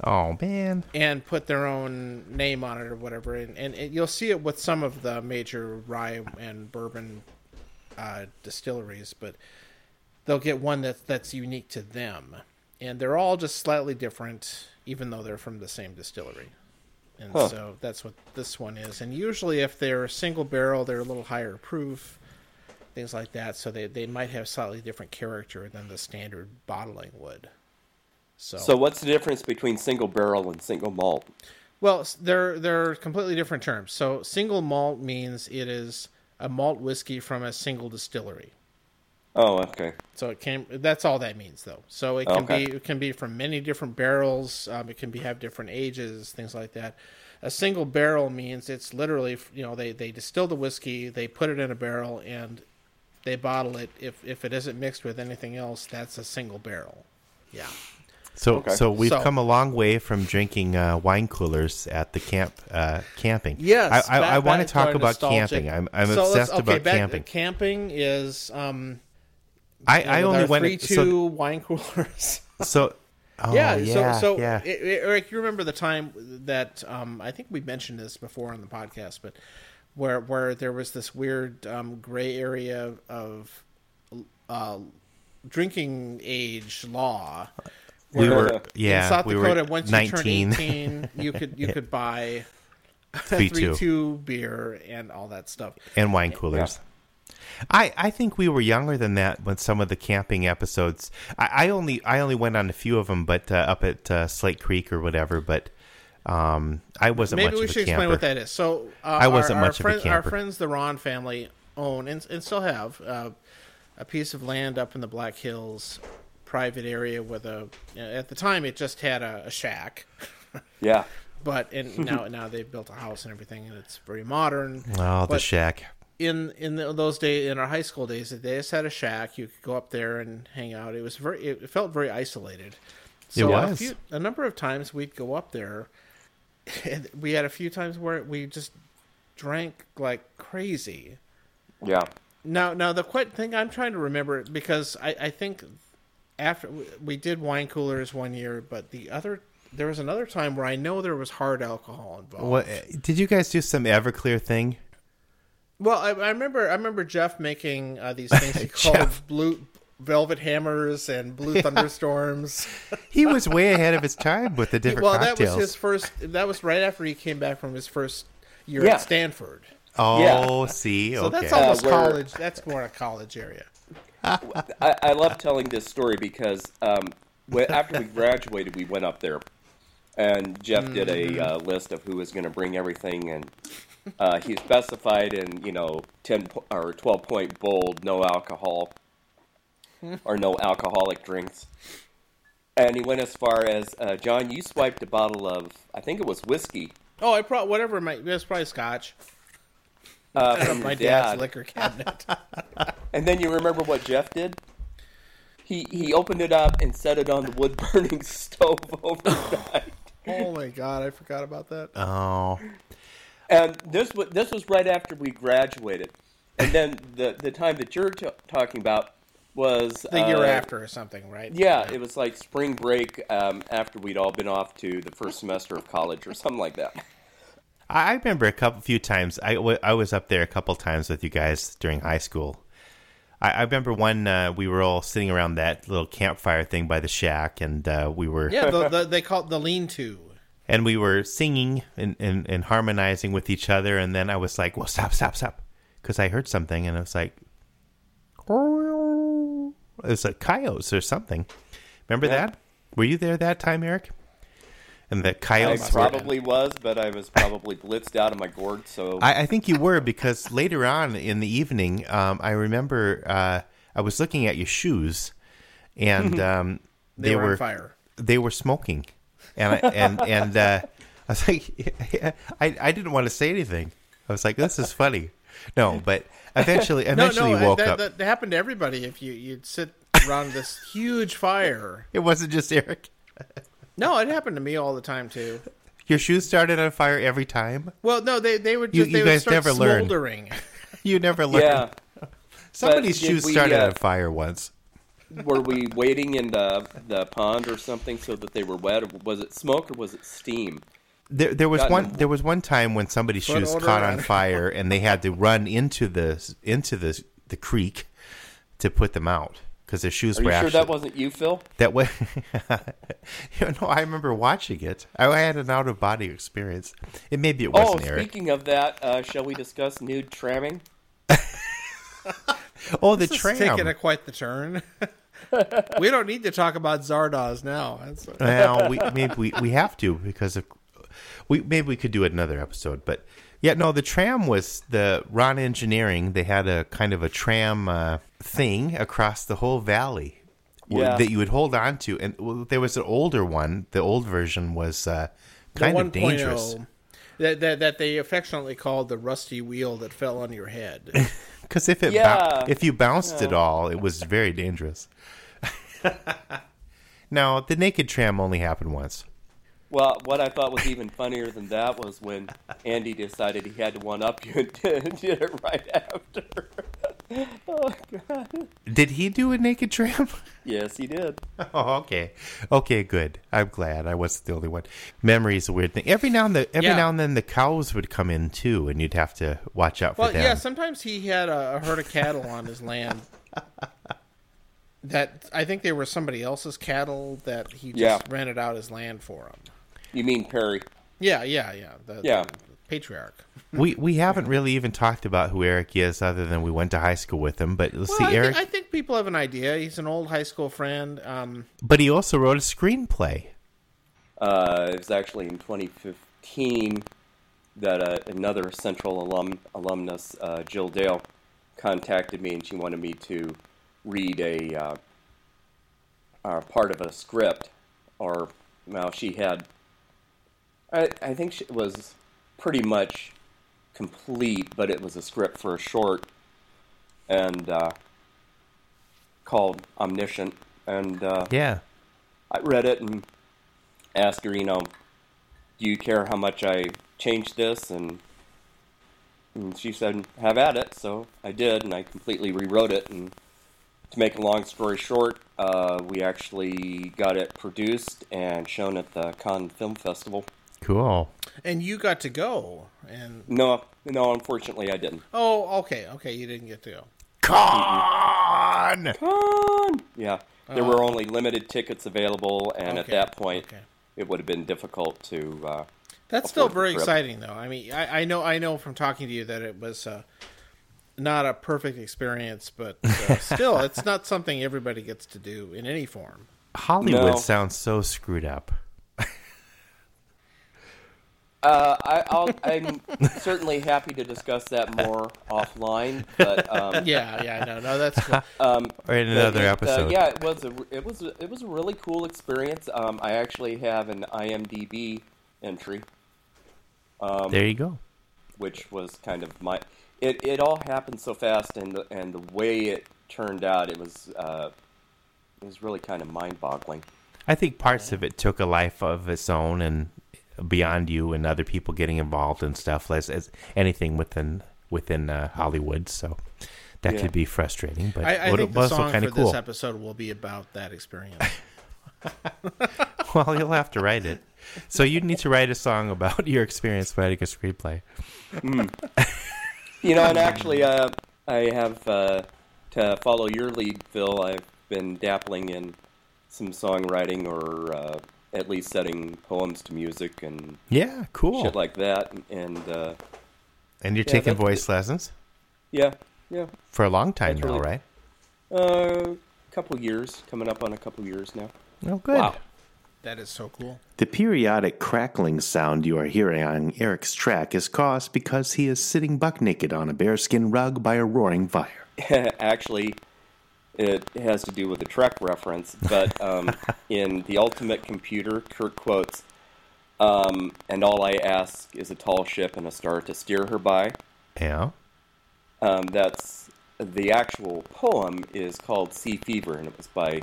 Oh man. and put their own name on it or whatever. And, and, it, you'll see it with some of the major rye and bourbon uh, distilleries, but they'll get one that that's unique to them, and they're all just slightly different, even though they're from the same distillery. And Huh. so that's what this one is. And usually, if they're a single barrel, they're a little higher proof, things like that. So they, they might have slightly different character than the standard bottling would. So, So what's the difference between single barrel and single malt? Well, they're they're completely different terms. So single malt means it is a malt whiskey from a single distillery. Oh, okay. So it can that's all that means though. So it can Okay. be it can be from many different barrels. Um, it can be have different ages, things like that. A single barrel means it's literally you know they they distill the whiskey, they put it in a barrel, and they bottle it. If if it isn't mixed with anything else, that's a single barrel. Yeah. So Okay. so we've So- come a long way from drinking uh, wine coolers at the camp uh, camping. Yes, I, I, I want to talk about nostalgic- camping. I'm I'm So let's- obsessed okay, about back- camping. Camping is um, I, I only went three so, two wine coolers. so oh, yeah, yeah, so so yeah. i- i- Eric, you remember the time that um, I think we mentioned this before on the podcast, but where where there was this weird um, gray area of uh, drinking age law. we were yeah in South we Dakota, were once you 19 turn eighteen, you could you could buy three three two two beer and all that stuff. and wine coolers. I, I think we were younger than that when some of the camping episodes. I, I only I only went on a few of them, but uh, up at uh, Slate Creek or whatever. But um, I wasn't Maybe much we of a should camper. explain what that is. So, uh, I wasn't our, much of a our friend, Our friends, the Ron family, own and, and still have uh, a piece of land up in the Black Hills, private area with a. At the time, it just had a, a shack, Yeah. but and now now they've built a house and everything, and it's very modern. Oh, the shack. In in the, those days, in our high school days, they just had a shack. You could go up there and hang out. It was very. It felt very isolated. So A, was. few, a number of times we'd go up there. And we had a few times where we just drank like crazy. Yeah. Now, now the quite thing I'm trying to remember because I, I think after we did wine coolers one year, but the other there was another time where I know there was hard alcohol involved. What eh, did you guys do? Some Everclear thing? Well, I, I remember I remember Jeff making uh, these things he called blue velvet hammers and blue thunderstorms. He was way ahead of his time with the different well, cocktails. that was his first. That was right after he came back from his first year Yeah. at Stanford. Oh, see, So that's almost Uh, where- college. That's more a college area. I, I love telling this story because um, when, after we graduated, we went up there, and Jeff did a uh, list of who was going to bring everything, and uh, he specified in you know ten po- or twelve point bold, no alcohol or no alcoholic drinks, and he went as far as uh, John, you swiped a bottle of I think it was whiskey Oh, I probably whatever. it might it's probably Scotch. uh, from My your dad's dad. liquor cabinet. And then you remember what Jeff did? He he opened it up and set it on the wood burning stove overnight. oh my god, I forgot about that. oh, And this was this was right after we graduated. And then the the time that you're t- talking about was The year uh, after or something, right? Yeah, it was like spring break um, after we'd all been off to the first semester of college or something like that. I I remember a couple few times. I, w- I was up there a couple times with you guys during high school. I, I remember one uh, we were all sitting around that little campfire thing by the shack, and uh, we were Yeah, the, the, they call it the lean-to. And we were singing and, and, and harmonizing with each other. And then I was like, "Well, stop, stop, stop," because I heard something, and I was like, "It was like coyotes or something." Remember Yeah. that? Were you there that time, Eric? And the I coyotes were. probably was, but I was probably blitzed out of my gourd. So I, I think you were because later on in the evening, um, I remember uh, I was looking at your shoes, and um, They, they, were, were on fire. they were smoking, and I, and and uh, I was like, I I didn't want to say anything. I was like, this is funny. No, but eventually, eventually no, you woke that, up. That, that happened to everybody. If you you'd sit around this huge fire. It wasn't just Eric. No, it happened to me all the time too. Your shoes started on fire every time. Well, no, they they would You- just you they would guys start never learn. smoldering. You never learned. yeah, Somebody's shoes we, started uh, on fire once. Were we waiting in the the pond or something so that they were wet? Was it smoke or was it steam? There, there was gotten one. them- There was one time when somebody's Foot shoes caught on- on fire, and they had to run into the into the the creek to put them out because their shoes Are you were sure that wasn't you, Phil? that way. you know, I remember watching it. I had an out of body experience. It maybe it Oh, wasn't Eric. speaking of that, uh, shall we discuss nude tramming? Oh, the This is tram. taking a quite the turn. we don't need to talk about Zardoz now. Well, we maybe we, we have to because of we maybe we could do another episode, but yeah, no, the tram was the Ron Engineering. They had a kind of a tram uh, thing across the whole valley Yeah. that you would hold on to, and well, there was an older one. The old version was uh, kind of dangerous That, that that they affectionately called the rusty wheel that fell on your head. because if it Yeah. if you bounced it all, it was very dangerous. now the naked tram only happened once. Well, what I thought was even funnier than that was when Andy decided he had to one up you and did, did it right after. oh God! Did he do a naked tramp? Yes, he did. Oh, okay. Okay, good. I'm glad I wasn't the only one. Memory is a weird thing. Every now and then, every Yeah. now and then, the cows would come in too, and you'd have to watch out for well, them. yeah, sometimes he had a, a herd of cattle on his land. That I think they were somebody else's cattle that he just Yeah. rented out his land for him. You mean Perry? Yeah, yeah, yeah. The, Yeah. the patriarch. we we haven't really even talked about who Eric is, other than we went to high school with him. But let's Well, see, I, Eric. think, I think people have an idea. He's an old high school friend. Um, But he also wrote a screenplay. Uh, it was actually in 2015 that uh, another Central alum alumnus, uh, Jill Dale, contacted me and she wanted me to read a uh, uh, part of a script, or well, she had. I, I think it was pretty much complete, but it was a script for a short, and uh, called Omniscient, and uh, Yeah. I read it and asked her, you know, do you care how much I changed this? And, and she said, have at it. So I did, and I completely rewrote it. And to make a long story short, uh, we actually got it produced and shown at the Cannes Film Festival. Cool. and you got to go. And No, no, unfortunately, I didn't. oh, okay, okay, you didn't get to go. Con. Cannes! Yeah, there were only limited tickets available, and at that point, okay. it would have been difficult to uh, That's still afford the very trip. exciting, though. I mean, I, I know, I know from talking to you that it was uh, not a perfect experience, but uh, still, it's not something everybody gets to do in any form. Hollywood No. sounds so screwed up. Uh, I, I'll, I'm certainly happy to discuss that more offline, but um, Yeah, yeah, no, no, that's cool. um, Or in but another it, uh, episode. yeah, it was a it was a, it was a really cool experience. Um, I actually have an IMDb entry, um, There you go. which was kind of my. It, it all happened so fast, and the, and the way it turned out, it was uh, it was really kind of mind boggling. I think parts of it took a life of its own and beyond you and other people getting involved and stuff as, as anything within within uh, Hollywood. So that Yeah. could be frustrating, but I, I it think the song for cool. this episode will be about that experience. well, you'll have to write it. So you'd need to write a song about your experience writing a screenplay. You know, and actually, uh, I have uh, to follow your lead, Phil. I've been dabbling in some songwriting, or uh, at least setting poems to music and Yeah, cool. shit like that. And uh, and you're Yeah, taking that's- voice lessons yeah, yeah, for a long time That's now, really- right? a uh, couple years coming up on a couple years now. Oh, good. Wow. that is so cool. The periodic crackling sound you are hearing on Eric's track is caused because he is sitting buck naked on a bearskin rug by a roaring fire. actually, it has to do with a Trek reference, but um, in the Ultimate Computer, Kirk quotes, um, "And all I ask is a tall ship and a star to steer her by." Yeah. Um, that's the actual poem is called Sea Fever, and it was by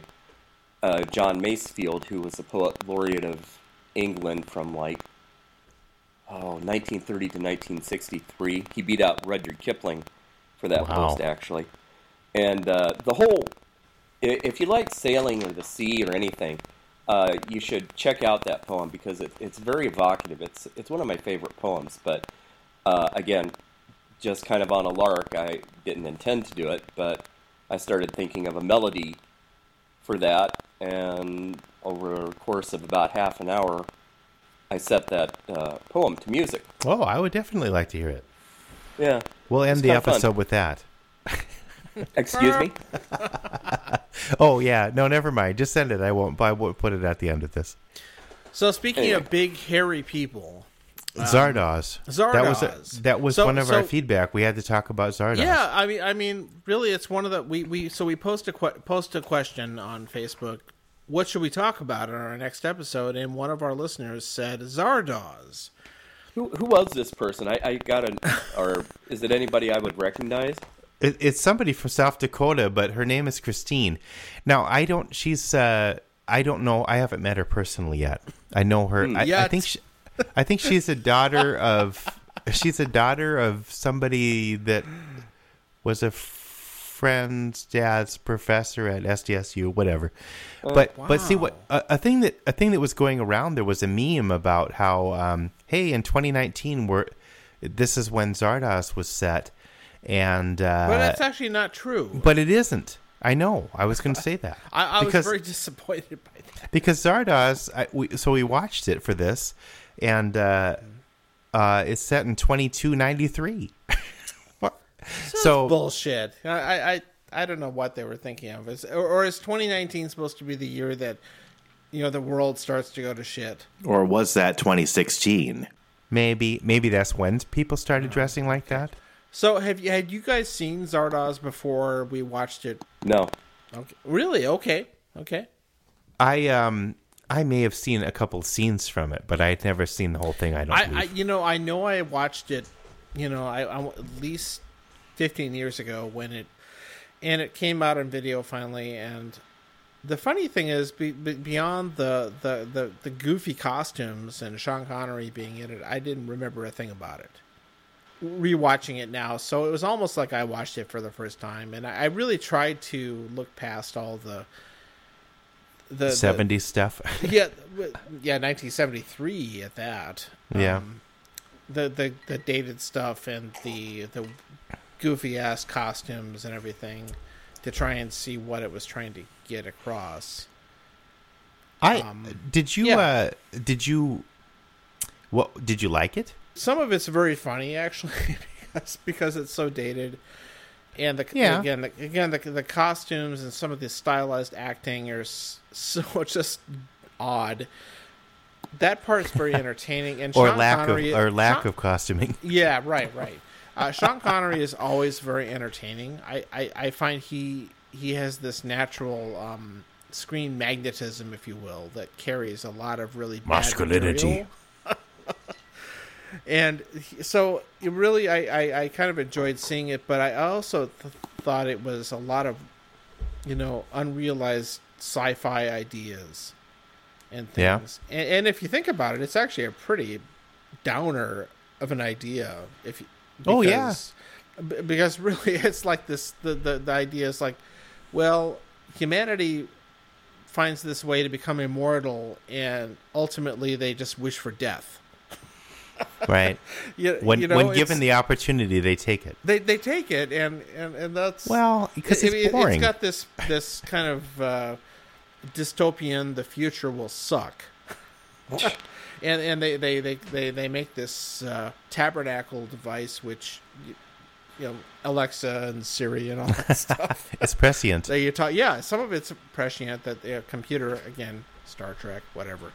uh, John Masefield, who was a poet laureate of England from like oh 1930 to 1963. He beat out Rudyard Kipling for that Wow. post actually, and uh, the whole, if you like sailing or the sea or anything, uh, you should check out that poem because it, it's very evocative. It's it's one of my favorite poems. But uh, again, just kind of on a lark. I didn't intend to do it, but I started thinking of a melody for that, and over a course of about half an hour, I set that uh, poem to music. Oh, I would definitely like to hear it. Yeah. We'll end the kinda fun. episode with that. Excuse me. Oh yeah, no, never mind. Just send it. I won't. I won't put it at the end of this. So speaking Anyway. of big hairy people, Zardoz. Zardoz. That was Zardoz. that was So- one of our feedback. We had to talk about Zardoz. Yeah, I mean, I mean, really, it's one of the we we so we post a que- post a question on Facebook. What should we talk about in our next episode? And one of our listeners said Zardoz. Who, who was this person? I, I got an. Or is it anybody I would recognize? It, it's somebody from South Dakota, but her name is Christine. Now I don't. She's. uh I don't know. I haven't met her personally yet. I know her. I, I think. She, I think she's a daughter of. She's a daughter of somebody that was a friend's dad's professor at SDSU, whatever. But but see what a, a thing that a thing that was going around there was a meme about how um, hey in 2019 we're this is when Zardoz was set and uh, But that's actually not true. but it isn't. I know. I was going to say that. I, I was very disappointed by that. because Zardoz. I, we, so we watched it for this, and uh, uh, it's set in twenty two ninety three. so Bullshit. I, I I I don't know what they were thinking of. Is or, or is 2019 supposed to be the year that you know the world starts to go to shit? Or was that 2016? maybe maybe that's when people started dressing like that. So have you had you guys seen Zardoz before we watched it? No. Okay. Really? Okay. Okay. I um I may have seen a couple scenes from it, but I'd never seen the whole thing. I don't. I, I you know I know I watched it you know I, I at least 15 years ago when it and it came out on video finally and the funny thing is be, be, beyond the, the, the, the goofy costumes and Sean Connery being in it I didn't remember a thing about it rewatching it now so it was almost like I watched it for the first time and I, I really tried to look past all the the 70s stuff. yeah, yeah, 1973 at that. Yeah. Um, the the the dated stuff and the the goofy ass costumes and everything to try and see what it was trying to get across. I Um, did you yeah. uh did you What did you like it? Some of it's very funny actually because because it's so dated. And the Yeah. again the, again the the costumes and some of the stylized acting are so just odd. That part's very entertaining and Or Sean lack Connery, of or lack Sean- of costuming? Yeah, right, right. Uh, Sean Connery is always very entertaining. I, I, I find he he has this natural um, screen magnetism, if you will, that carries a lot of really bad Masculinity. material. And so it really, I, I, I kind of enjoyed seeing it, but I also th- thought it was a lot of, you know, unrealized sci-fi ideas and Yeah. things. And, and if you think about it, it's actually a pretty downer of an idea. If you, Oh, yeah. because- b- because really it's like this. The, the the idea is like, well, humanity finds this way to become immortal, and ultimately they just wish for death. Right. You, When you know, when given the opportunity, they take it. they they take it, and and, and that's Well, because it, it's boring. It, has got this this kind of uh, dystopian. The future will suck. and and they, they, they, they, they make this uh, tabernacle device, which you, know Alexa and Siri and all that stuff. It's prescient. that you talk, yeah, some of it's prescient. That the computer again, Star Trek, whatever.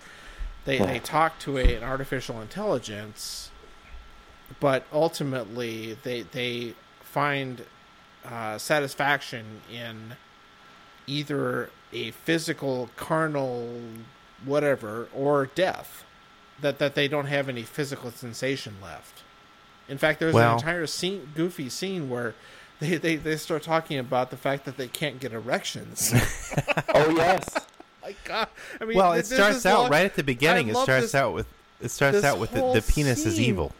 They they talk to a, an artificial intelligence, but ultimately they they find uh, satisfaction in either a physical, carnal, whatever, or death. That that they don't have any physical sensation left. In fact, there's Well- an entire scene, goofy scene where they, they, they start talking about the fact that they can't get erections. Oh yes. My God, I mean, well, it starts out long- right at the beginning. I It starts this- out with it starts out with the, the penis is evil.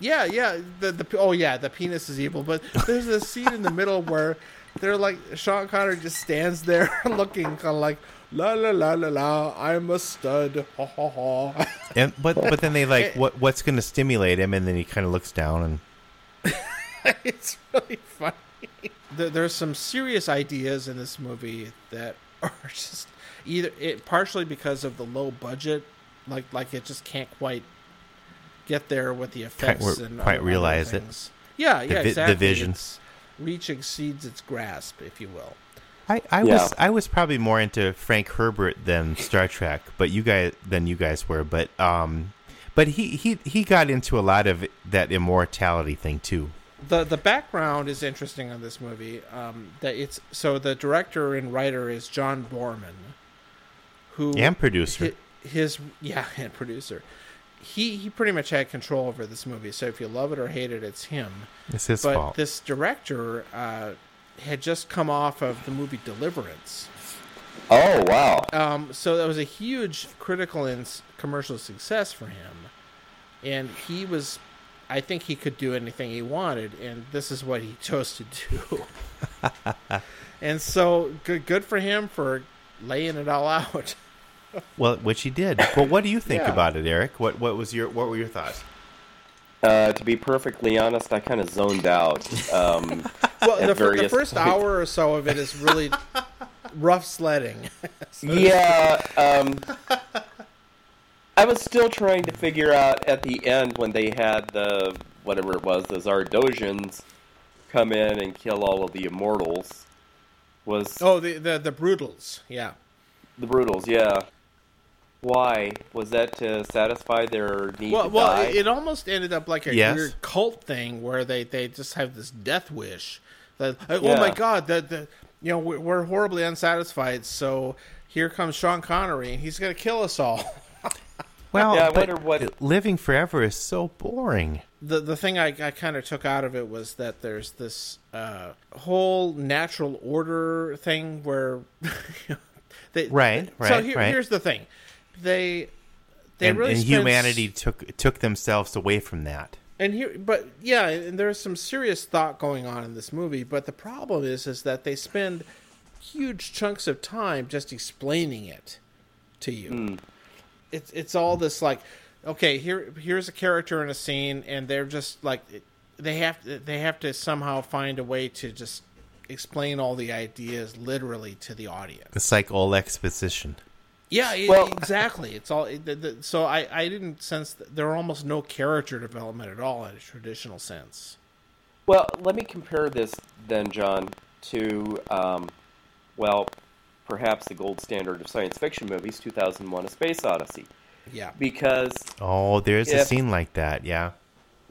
Yeah, yeah. The the oh yeah, the penis is evil. But there's a scene in the middle where they're like Sean Connery just stands there looking kind of like la la la la la. I'm a stud. Ha ha ha. And but but then they like what what's going to stimulate him, and then he kind of looks down and it's really funny. There, there's some serious ideas in this movie that are just either it partially because of the low budget, like like it just can't quite get there with the effects re- and quite other realize it. things. Yeah, yeah, vi- the exactly. vision. Its reach exceeds its grasp, if you will. I, I Yeah. was I was probably more into Frank Herbert than Star Trek, but you guys than you guys were, but um, but he he he got into a lot of that immortality thing too. the The background is interesting on this movie. Um, that it's so the director and writer is John Boorman, who And producer. hi- his yeah and producer he he pretty much had control over this movie so if you love it or hate it it's him It's his but fault. this director uh, had just come off of the movie deliverance Oh wow. um, so that was a huge critical and commercial success for him and he was i think he could do anything he wanted and this is what he chose to do and so good good for him for laying it all out well, which he did. Well, what do you think Yeah. about it, Eric? What what was your what were your thoughts? Uh, to be perfectly honest, I kind of zoned out. Um, Well, the, fir- the first points. hour or so of it is really rough sledding. yeah. Um, I was still trying to figure out at the end when they had the whatever it was, the Zardosians come in and kill all of the immortals. Was Oh, the the the Brutals, yeah. the Brutals? Yeah. Why was that to satisfy their need Well, to well, die? it, it almost ended up like a Yes. weird cult thing where they they just have this death wish. That oh my god, that the you know we're, we're horribly unsatisfied, so here comes Sean Connery and he's gonna kill us all. Well, Yeah, I but wonder what- living forever is so boring. the the thing I, I kind of took out of it was that there's this uh, whole natural order thing where they Right, So here, right. here's the thing, they they and really and spent- humanity took took themselves away from that. and here but yeah and there's some serious thought going on in this movie but the problem is is that they spend huge chunks of time just explaining it to you hmm. it's it's all this like okay here here's a character in a scene and they're just like they have to, they have to somehow find a way to just explain all the ideas literally to the audience It's like all exposition. Yeah, Well- exactly. It's all it- the, the, so I I didn't sense that there were almost no character development at all in a traditional sense. Well, let me compare this then, John, to, um, well, perhaps the gold standard of science fiction movies, 2001 A Space Odyssey. Yeah. Because, Oh, there's a scene like that. Yeah.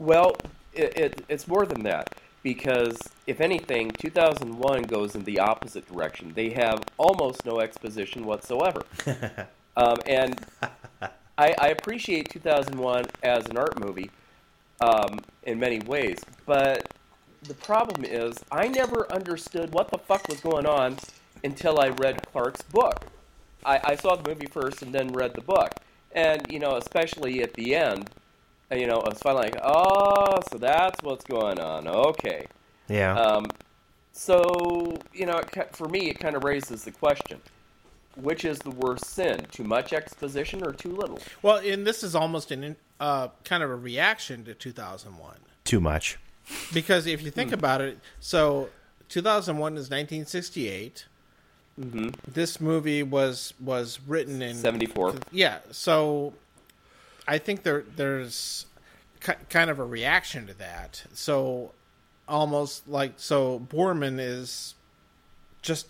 well, it, it, it's more than that. Because, if anything, 2001 goes in the opposite direction. They have almost no exposition whatsoever. um, and I, I appreciate 2001 as an art movie um, in many ways, but the problem is I never understood what the fuck was going on until I read Clarke's book. I, I saw the movie first and then read the book, and you know, especially at the end, you know, I was finally like, oh, so that's what's going on. Okay. Yeah. Um, so you know, it, for me, it kind of raises the question: which is the worst sin? Too much exposition or too little? Well, and this is almost an uh, kind of a reaction to 2001 Too much. because if you think Hmm. about it, so 2001 is 1968. Mm-hmm. This movie was was written in 74. Yeah, so I think there there's ki- kind of a reaction to that. So almost like so Boorman is just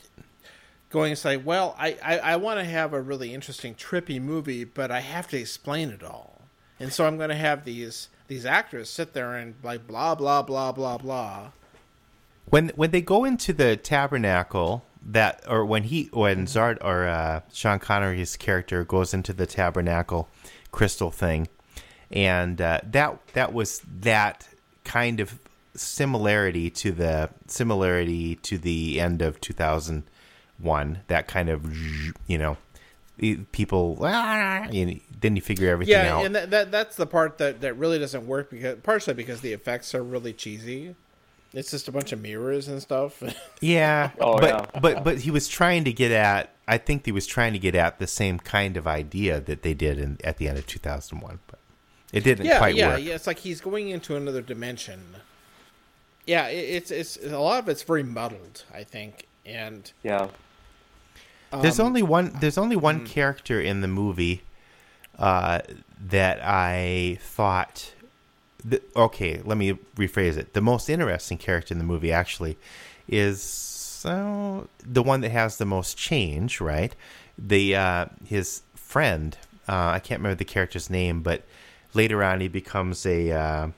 going to say, well, I, I, I want to have a really interesting, trippy movie, but I have to explain it all. And so I'm going to have these these actors sit there and like blah blah blah blah blah. when when they go into the tabernacle that or when he when Zard or uh, Sean Connery's character goes into the tabernacle crystal thing, and uh, that that was that kind of similarity to the similarity to the end of two thousand one. That kind of you know people ah, you, then you figure everything Yeah, out. and that, that that's the part that, that really doesn't work because partially because the effects are really cheesy. It's just a bunch of mirrors and stuff. Yeah, Oh, but yeah. but but he was trying to get at. I think he was trying to get at the same kind of idea that they did in at the end of 2001, but it didn't yeah, quite yeah, work. yeah. Yeah, it's like he's going into another dimension. Yeah, it, it's it's a lot of it's very muddled, I think, and Yeah. There's um, only one. There's only one hmm. character in the movie uh, that I thought. Th- okay, let me rephrase it. The most interesting character in the movie actually is uh, the one that has the most change. Right, the uh, his friend. Uh, I can't remember the character's name, but later on he becomes a. Uh,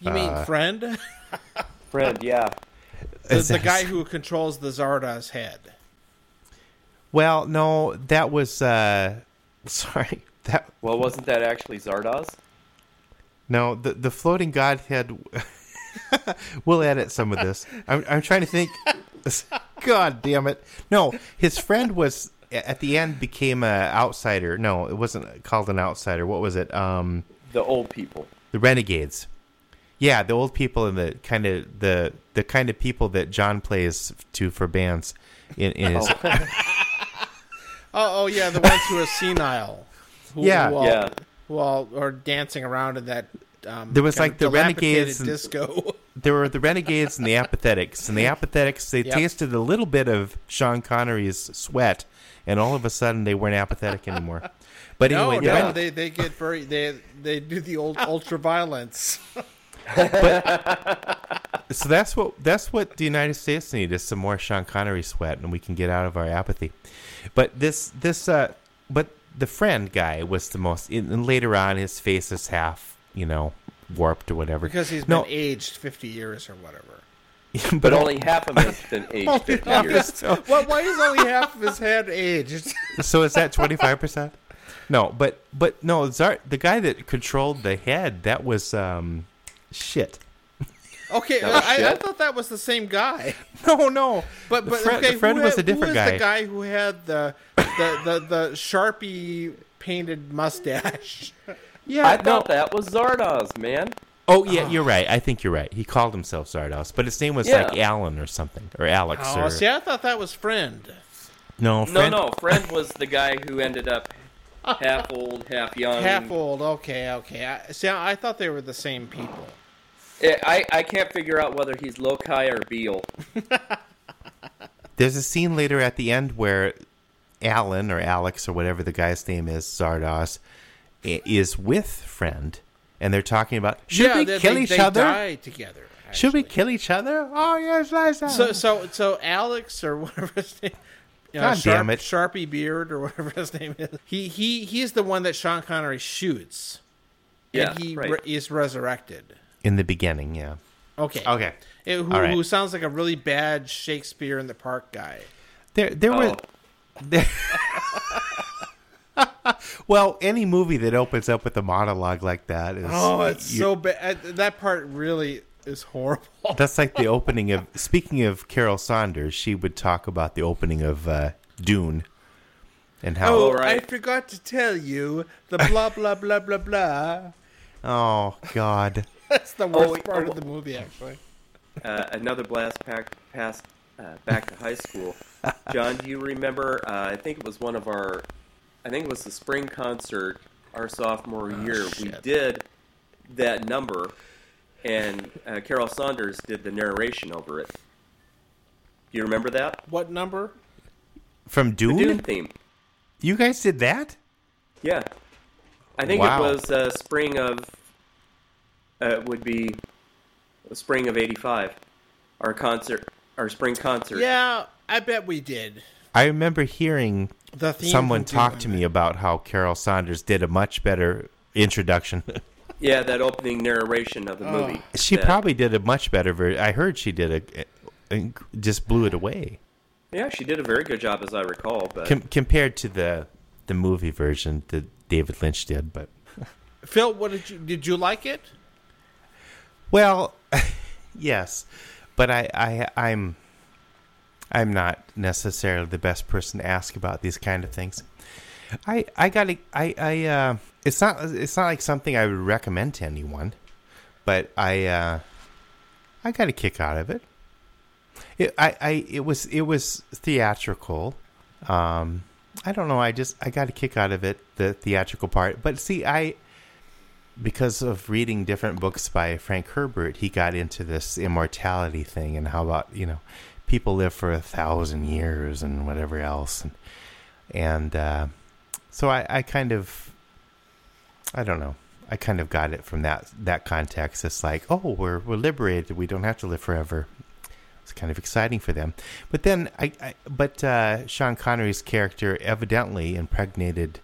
you mean friend, Friend, yeah. the, the guy who controls the Zardoz head. Well, no, that was. Uh, sorry, that Well, wasn't that actually Zardoz? No, the the floating godhead. we'll edit some of this. I'm I'm trying to think. God damn it! No, his friend was at the end became a outsider. No, it wasn't called an outsider. What was it? Um, The old people. the renegades. Yeah, the old people and the kind of the the kind of people that John plays to for bands in, in his. Oh, oh yeah, the ones who are senile. Who, Yeah. who all, Yeah. All are dancing around in that. Um, There was like the renegades and- disco. there were the renegades and the apathetics and the apathetics they Yep. tasted a little bit of sean connery's sweat and all of a sudden they weren't apathetic anymore but no, anyway no, ren- they they get very they they do the old ultra violence. so that's what that's what the united states need is some more sean connery sweat and we can get out of our apathy but this this uh but the friend guy was the most and later on his face is half you know warped or whatever Because he's no been aged fifty years or whatever. But only half of it's been aged 50 years. so, Well, why is only half of his head aged? so is that 25% no but but no Zart, the guy that controlled the head that was um shit Okay, That was I, I thought that was the same guy. no no But The but friend- okay, the friend who was had- a different who was guy the guy who had the the the, the sharpie painted mustache. yeah I no. thought that was Zardoz, man. oh yeah ah. you're right i think you're right he called himself zardoz but his name was Yeah. like alan or something or alex Oh, or see, I thought that was friend. no No, friend, no. Friend was the guy who ended up half old, half young. Half old. Okay, okay. I, see, I thought they were the same people. Eh, I, I can't figure out whether he's Lokai or Bele. there's a scene later at the end where Alan or Alex or whatever the guy's name is, Zardoz, is with friend, and they're talking about should yeah, we they, kill they, each they other? die together. Should we kill each other? Oh yes, let's. So so so Alex or whatever his name. You know, God Sharp, damn it. Sharpie Beard or whatever his name is. He he he's the one that Sean Connery shoots. Yeah, and he right. re- is resurrected. in the beginning, yeah. Okay. Okay. Eh, who, All right. who sounds like a really bad Shakespeare in the Park guy. There, there were. Oh, There, well, any movie that opens up with a monologue like that is. Oh, it's you- so bad. That part really is horrible. That's like the opening of. Speaking of Carol Saunders, she would talk about the opening of uh, Dune, and how. Oh, Oh, right. I forgot to tell you the blah blah blah blah blah. Oh God. That's the worst wait, part oh, of the movie, actually. uh, another blast pack, past uh, back to high school. John, do you remember? Uh, I think it was one of our, I think it was the spring concert our sophomore year. We did that number, and uh, Carol Saunders did the narration over it. Do you remember that? What number? From The Dune? Dune theme. You guys did that? Yeah, I think Wow. it was uh, spring of. Uh, would be spring of '85. Our concert, our spring concert. Yeah, I bet we did. I remember hearing The someone talk to me about how Carol Saunders did a much better introduction. Yeah, that opening narration of the Oh. movie. she that- probably did a much better version. I heard she did a, a, just blew it away Yeah, she did a very good job, as I recall. But Com- compared to the the movie version that David Lynch did. But Phil, what did you did you like it? well, yes, but I, I I'm I'm not necessarily the best person to ask about these kind of things. I I got I I uh, it's not it's not like something I would recommend to anyone, but I uh, I got a kick out of it. It I, I it was it was theatrical. Um, I don't know. I just I got a kick out of it, the theatrical part. But see, I because of reading different books by Frank Herbert, he got into this immortality thing and how about you know people live for a thousand years and whatever else, and and uh, so I, I kind of I don't know. I kind of got it from that that context. It's like, oh, we're we're liberated. We don't have to live forever. It's kind of exciting for them. But then, I, I but uh, Sean Connery's character evidently impregnated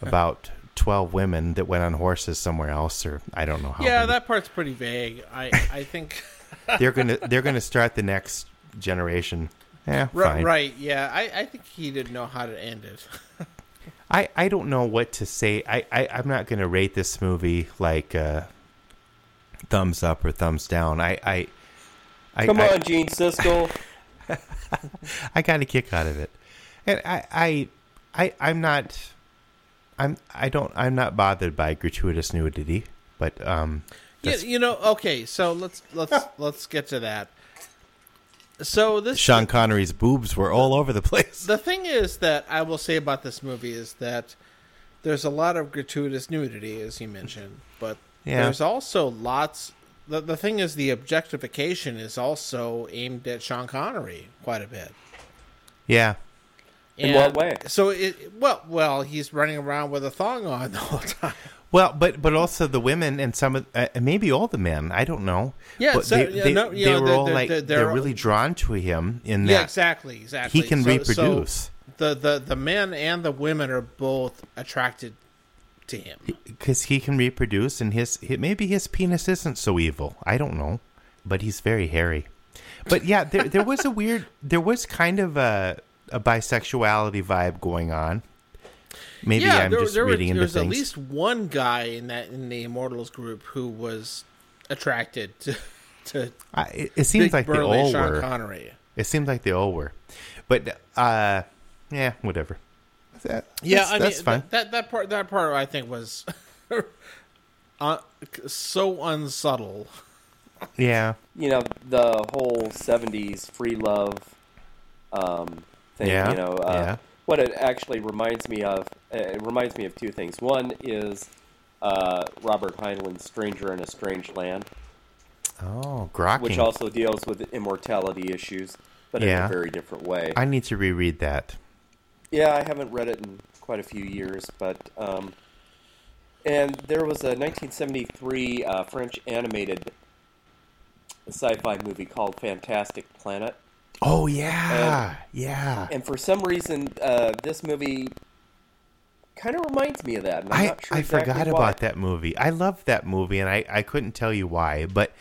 about twelve women that went on horses somewhere else, or I don't know how. yeah, many. that part's pretty vague. I I think they're gonna they're gonna start the next generation. Yeah, Ri- fine. right. Yeah, I I think he didn't know how to end it. I, I don't know what to say. I, I I'm not going to rate this movie like uh, thumbs up or thumbs down. I I I, come I, on, Gene Siskel. I got a kick out of it, and I I I I'm not I'm I don't I'm not bothered by gratuitous nudity, but um You, that's you know, okay, so let's let's let's get to that. So this Sean Connery's boobs were all over the place. the thing is that I will say about this movie is that there's a lot of gratuitous nudity, as you mentioned, but Yeah. there's also lots. The, the thing is, the objectification is also aimed at Sean Connery quite a bit. Yeah, In what way? So it well, well, he's running around with a thong on the whole time. Well, but but also the women and some of uh, maybe all the men. I don't know. Yeah, but so- they, yeah, they, no, they know, were they're, all they're- like they're- they're, they're- really drawn to him in Yeah, that exactly, exactly. he can So- so reproduce the, the the men and the women are both attracted to him. because he can reproduce, and his hi- maybe his penis isn't so evil. I don't know, but he's very hairy. But yeah, there there was a weird, there was kind of a a bisexuality vibe going on. Maybe yeah, I'm there, just there, were- reading there was things. at least one guy in that in the Immortals group who was attracted to to I, it, it seems big like they burly all Sean were. Connery. It seems like they all were, but uh, yeah, whatever. That- Yeah, that's, I mean that's fine. That, that that part that part I think was uh, so unsubtle. yeah, You know, the whole '70s free love um, thing. Yeah, You know, uh, yeah. what it actually reminds me of. uh, It reminds me of two things. One is uh, Robert Heinlein's "Stranger in a Strange Land," oh, grokking. which also deals with immortality issues, but in a very different way. I need to reread that. Yeah, I haven't read it in quite a few years, but um, and there was a 1973 uh, French animated sci-fi movie called Fantastic Planet, Oh yeah, yeah. and for some reason, uh, this movie kind of reminds me of that. I, sure I exactly forgot why. about that movie. I love that movie, and I, I couldn't tell you why. But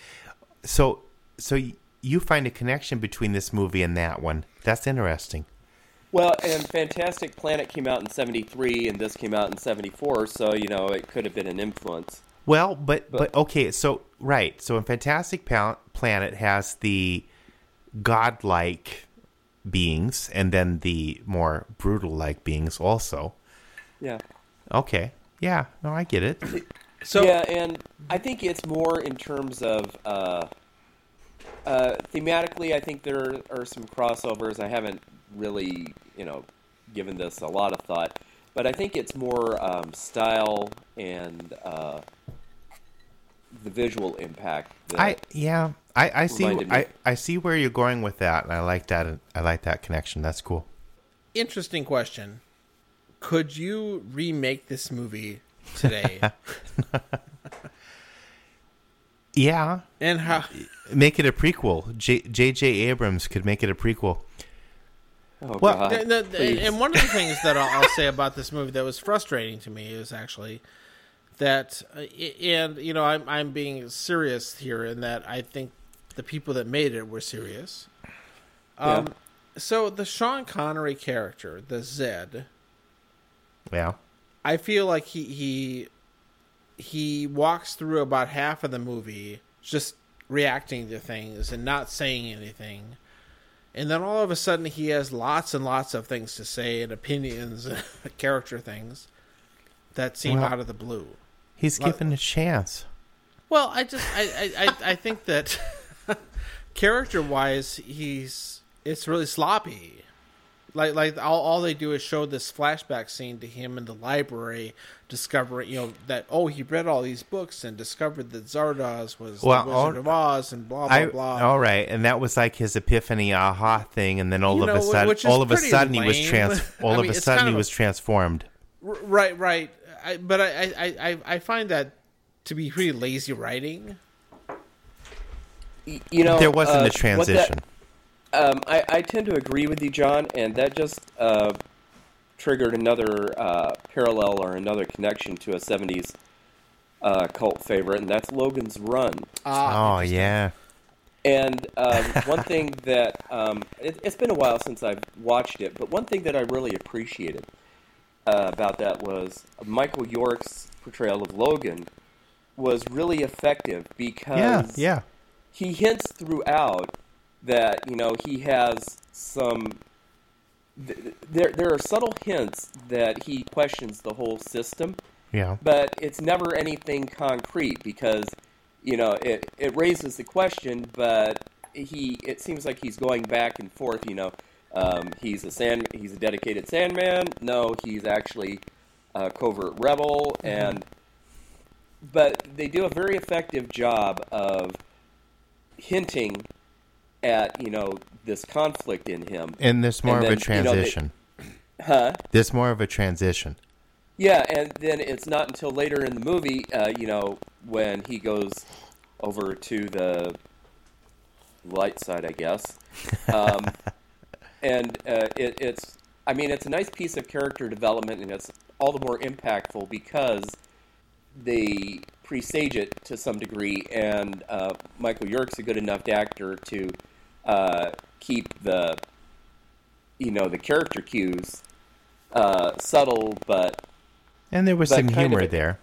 so so you find a connection between this movie and that one. That's interesting. Well, and Fantastic Planet came out in '73, and this came out in '74, so you know it could have been an influence. Well, but, but But- okay, so right, so in Fantastic Planet has the godlike beings, and then the more brutal like beings also. Yeah. Okay, yeah, no, I get it. So yeah, and I think it's more in terms of uh, uh, thematically. I think there are some crossovers. I haven't really, you know, given this a lot of thought, but I think it's more um, style and uh, the visual impact. That, I yeah, I, I see me. I, I see where you're going with that, and I like that. I like that connection. That's cool. interesting question. Could you remake this movie today? Yeah, and how make it a prequel. J J.J. Abrams could make it a prequel. oh well, God, The- the- and one of the things that I'll, I'll say about this movie that was frustrating to me is actually that, uh, and you know, I'm I'm being serious here in that I think the people that made it were serious. Um, so the Sean Connery character, the Zed, Yeah, I feel like he he he walks through about half of the movie just reacting to things and not saying anything. And then all of a sudden he has lots and lots of things to say and opinions, character things that seem Well- out of the blue. he's given a chance. Well, I just I I, I, I think that character wise he's it's really sloppy. Like like all, all they do is show this flashback scene to him in the library discovering you know that oh he read all these books and discovered that Zardoz was Well, the all- Wizard of Oz and blah blah I, blah. all right, and that was like his epiphany aha thing, and then all You of know, a sudden, all of a sudden he was trans. All I of a sudden kind he was transformed. Right right. I, but I, I, I, I find that to be pretty lazy writing. Y- you know, there wasn't uh, a what that- transition. Um, I, I tend to agree with you, John, and that just uh, triggered another uh, parallel or another connection to a 70s uh, cult favorite, and that's Logan's Run. Ah, oh yeah, And um, one thing that um, it, it's been a while since I've watched it, but one thing that I really appreciated uh, about that was Michael York's portrayal of Logan was really effective because yeah, yeah. He hints throughout that you know he has some th- there there are subtle hints that he questions the whole system. Yeah. but it's never anything concrete because you know it it raises the question but he it seems like he's going back and forth you know um, he's a sand he's a dedicated sandman. No he's actually a covert rebel. And but they do a very effective job of hinting at you know this conflict in him And this more And of a then, you know, they- transition. huh There's more of a transition. yeah, and then it's not until later in the movie, uh, you know, when he goes over to the light side, I guess. Um, and uh, it, it's, I mean, it's a nice piece of character development, and it's all the more impactful because they presage it to some degree, and uh, Michael York's a good enough actor to uh, keep the, you know, the character cues uh, subtle but And there was some humor a- there.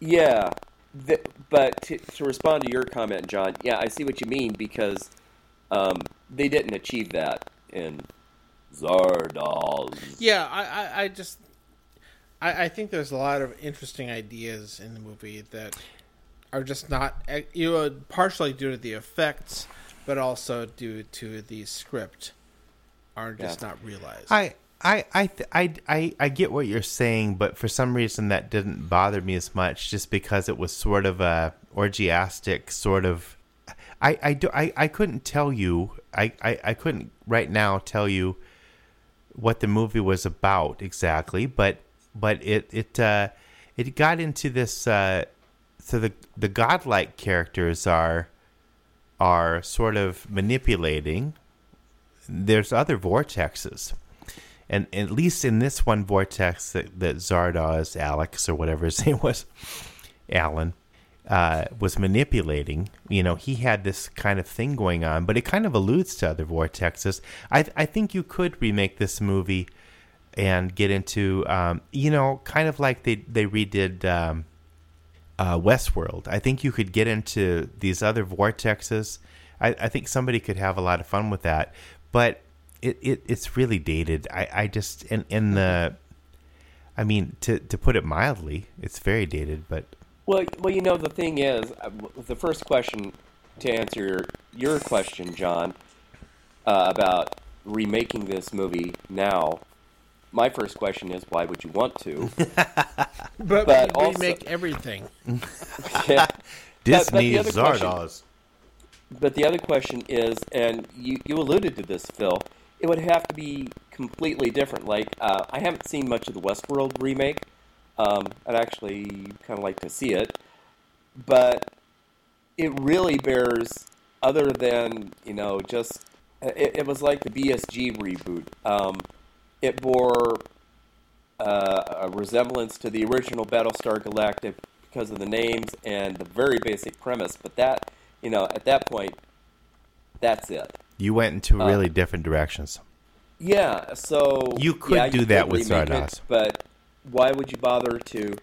yeah, th- but to, to respond to your comment, John, yeah, I see what you mean because um, they didn't achieve that in Zardoz. Yeah, I, I, I just, I, I think there's a lot of interesting ideas in the movie that are just not, eh, you know, partially due to the effects, but also due to the script, are just Yeah. not realized. I I I, th- I I I get what you're saying, but for some reason that didn't bother me as much, just because it was sort of a orgiastic sort of. I I do I, I couldn't tell you I, I I couldn't right now tell you what the movie was about exactly, but but it it uh, it got into this. Uh, so the the godlike characters are are sort of manipulating. There's other vortexes, and at least in this one vortex that, that Zardoz, Alex, or whatever his name was, Alan, uh, was manipulating. You know, he had this kind of thing going on, but it kind of alludes to other vortexes. I, I think you could remake this movie and get into, um, you know, kind of like they they redid um, uh, Westworld. I think you could get into these other vortexes. I, I think somebody could have a lot of fun with that, but it, it it's really dated. I, I just in in the, I mean to to put it mildly, it's very dated. But Well, well, you know, the thing is, uh, the first question to answer your, your question, John, uh, about remaking this movie now. My first question is, why would you want to? But, But we also- remake everything. Yeah. Disney the other is question- Zardoz. But the other question is, and you, you alluded to this, Phil, it would have to be completely different. Like, uh, I haven't seen much of the Westworld remake. Um, I'd actually kind of like to see it. But it really bears, other than, you know, just. It, it was like the BSG reboot. Um, it bore uh, a resemblance to the original Battlestar Galactica because of the names and the very basic premise. But that, you know, at that point, that's it. You went into Uh, really different directions. Yeah. So You could yeah, do that could with remake it, but why would you bother to?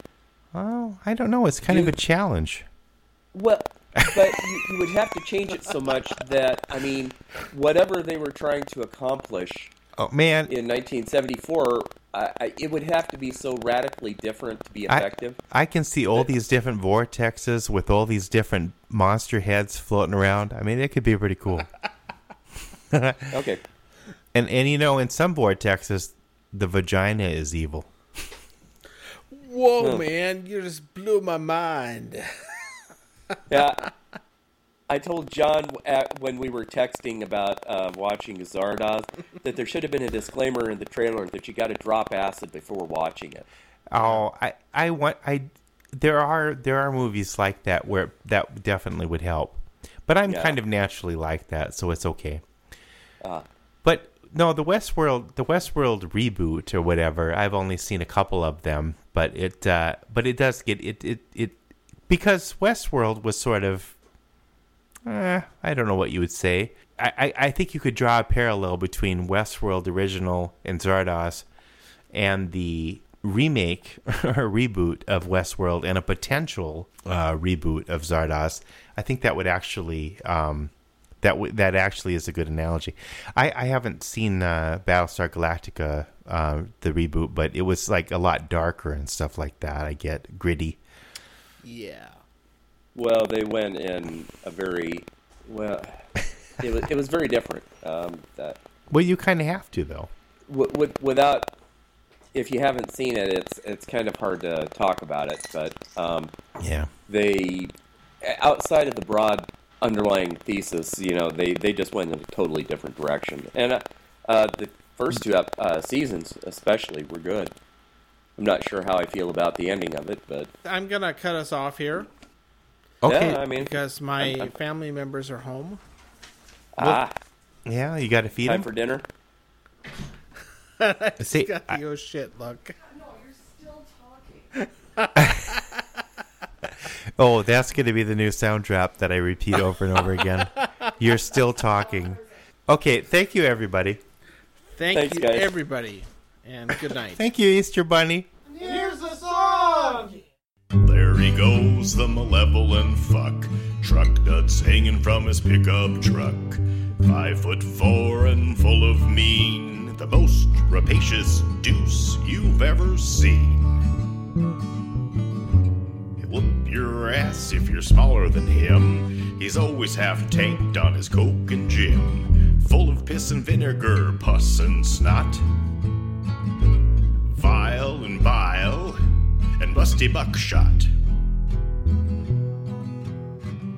Oh, I don't know. It's kind of a challenge. Well, but you, you would have to change it so much that I mean, whatever they were trying to accomplish Oh man, in 1974, I, I, it would have to be so radically different to be effective. I can see all these different vortexes with all these different monster heads floating around. I mean, it could be pretty cool. okay. and and you know, in some vortexes, the vagina is evil. Whoa, man, you just blew my mind. Yeah. I told John at, when we were texting about uh, watching Zardoz that there should have been a disclaimer in the trailer that you got to drop acid before watching it. Oh, I I want I there are there are movies like that where that definitely would help. But I'm Yeah. kind of naturally like that, so it's okay. Uh, But no, the Westworld the Westworld reboot or whatever, I've only seen a couple of them, but it uh but it does get it it, it because Westworld was sort of eh, I don't know what you would say. I, I, I think you could draw a parallel between Westworld original and Zardoz and the remake or reboot of Westworld and a potential uh, reboot of Zardoz, I think that would actually um, that w- that actually is a good analogy. I, I haven't seen uh, Battlestar Galactica uh, the reboot, but it was like a lot darker and stuff like that. I get gritty. Yeah. Well, they went in a very well. It was it was very different. Um, that Well, you kind of have to though. w- with, without if you haven't seen it, it's it's kind of hard to talk about it. But um, Yeah. they outside of the broad underlying thesis, you know, they, they just went in a totally different direction. And uh, uh, the first two ep- uh, seasons, especially, were good. I'm not sure how I feel about the ending of it, but I'm going to cut us off here Okay. yeah, I mean, because my I'm- I'm- family members are home. ah, Yeah, you got to feed time him. for dinner. See, Got I- oh shit look. No, you're still talking. oh, that's going to be the new sound drop that I repeat over and over again. You're still talking. Okay, thank you, everybody. Thank Thanks, you, guys. everybody, and good night. Thank you, Easter Bunny. Here's the song! There he goes, the malevolent fuck. Truck nuts hanging from his pickup truck. Five foot four and full of mean. The most rapacious deuce you've ever seen. He'll whoop your ass if you're smaller than him. He's always half tanked on his coke and gin. Full of piss and vinegar, pus and snot. Vile and and rusty buckshot.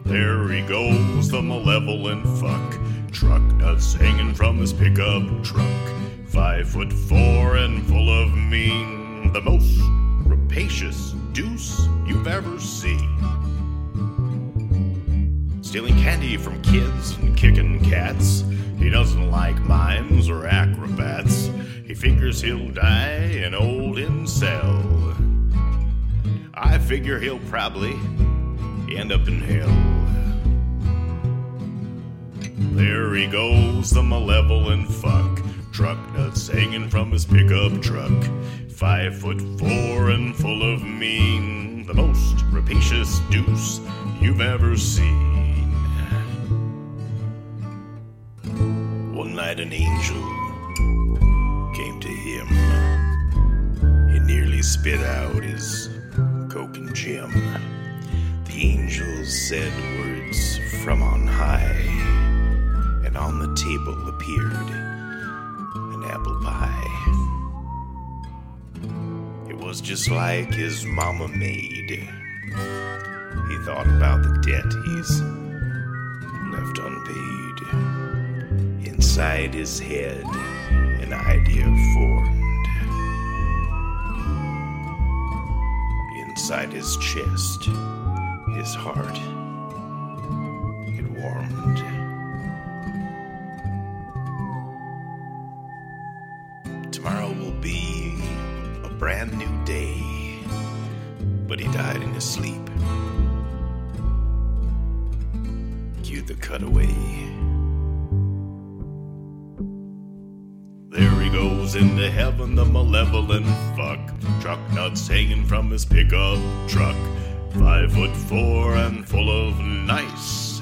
There he goes, the malevolent fuck. Truck nuts hanging from his pickup truck. Five foot four and full of mean. The most rapacious deuce you've ever seen. Stealing candy from kids and kicking cats. He doesn't like mimes or acrobats. He figures he'll die an old incel. I figure he'll probably end up in hell. There he goes, the malevolent fuck. Truck nuts hanging from his pickup truck. Five foot four and full of mean. The most rapacious deuce you've ever seen. One night an angel came to him. He nearly spit out his coke and gem. The angels said words from on high, and on the table appeared an apple pie. It was just like his mama made. He thought about the debt he's left unpaid. Inside his head, an idea Inside his chest, his heart, it warmed. Tomorrow will be a brand new day, but he died in his sleep. Cue the cutaway. There he goes into heaven, the malevolent fuck. Truck nuts hanging from his pickup truck. Five foot four and full of nice.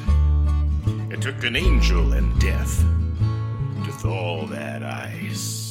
It took an angel and death to thaw that ice.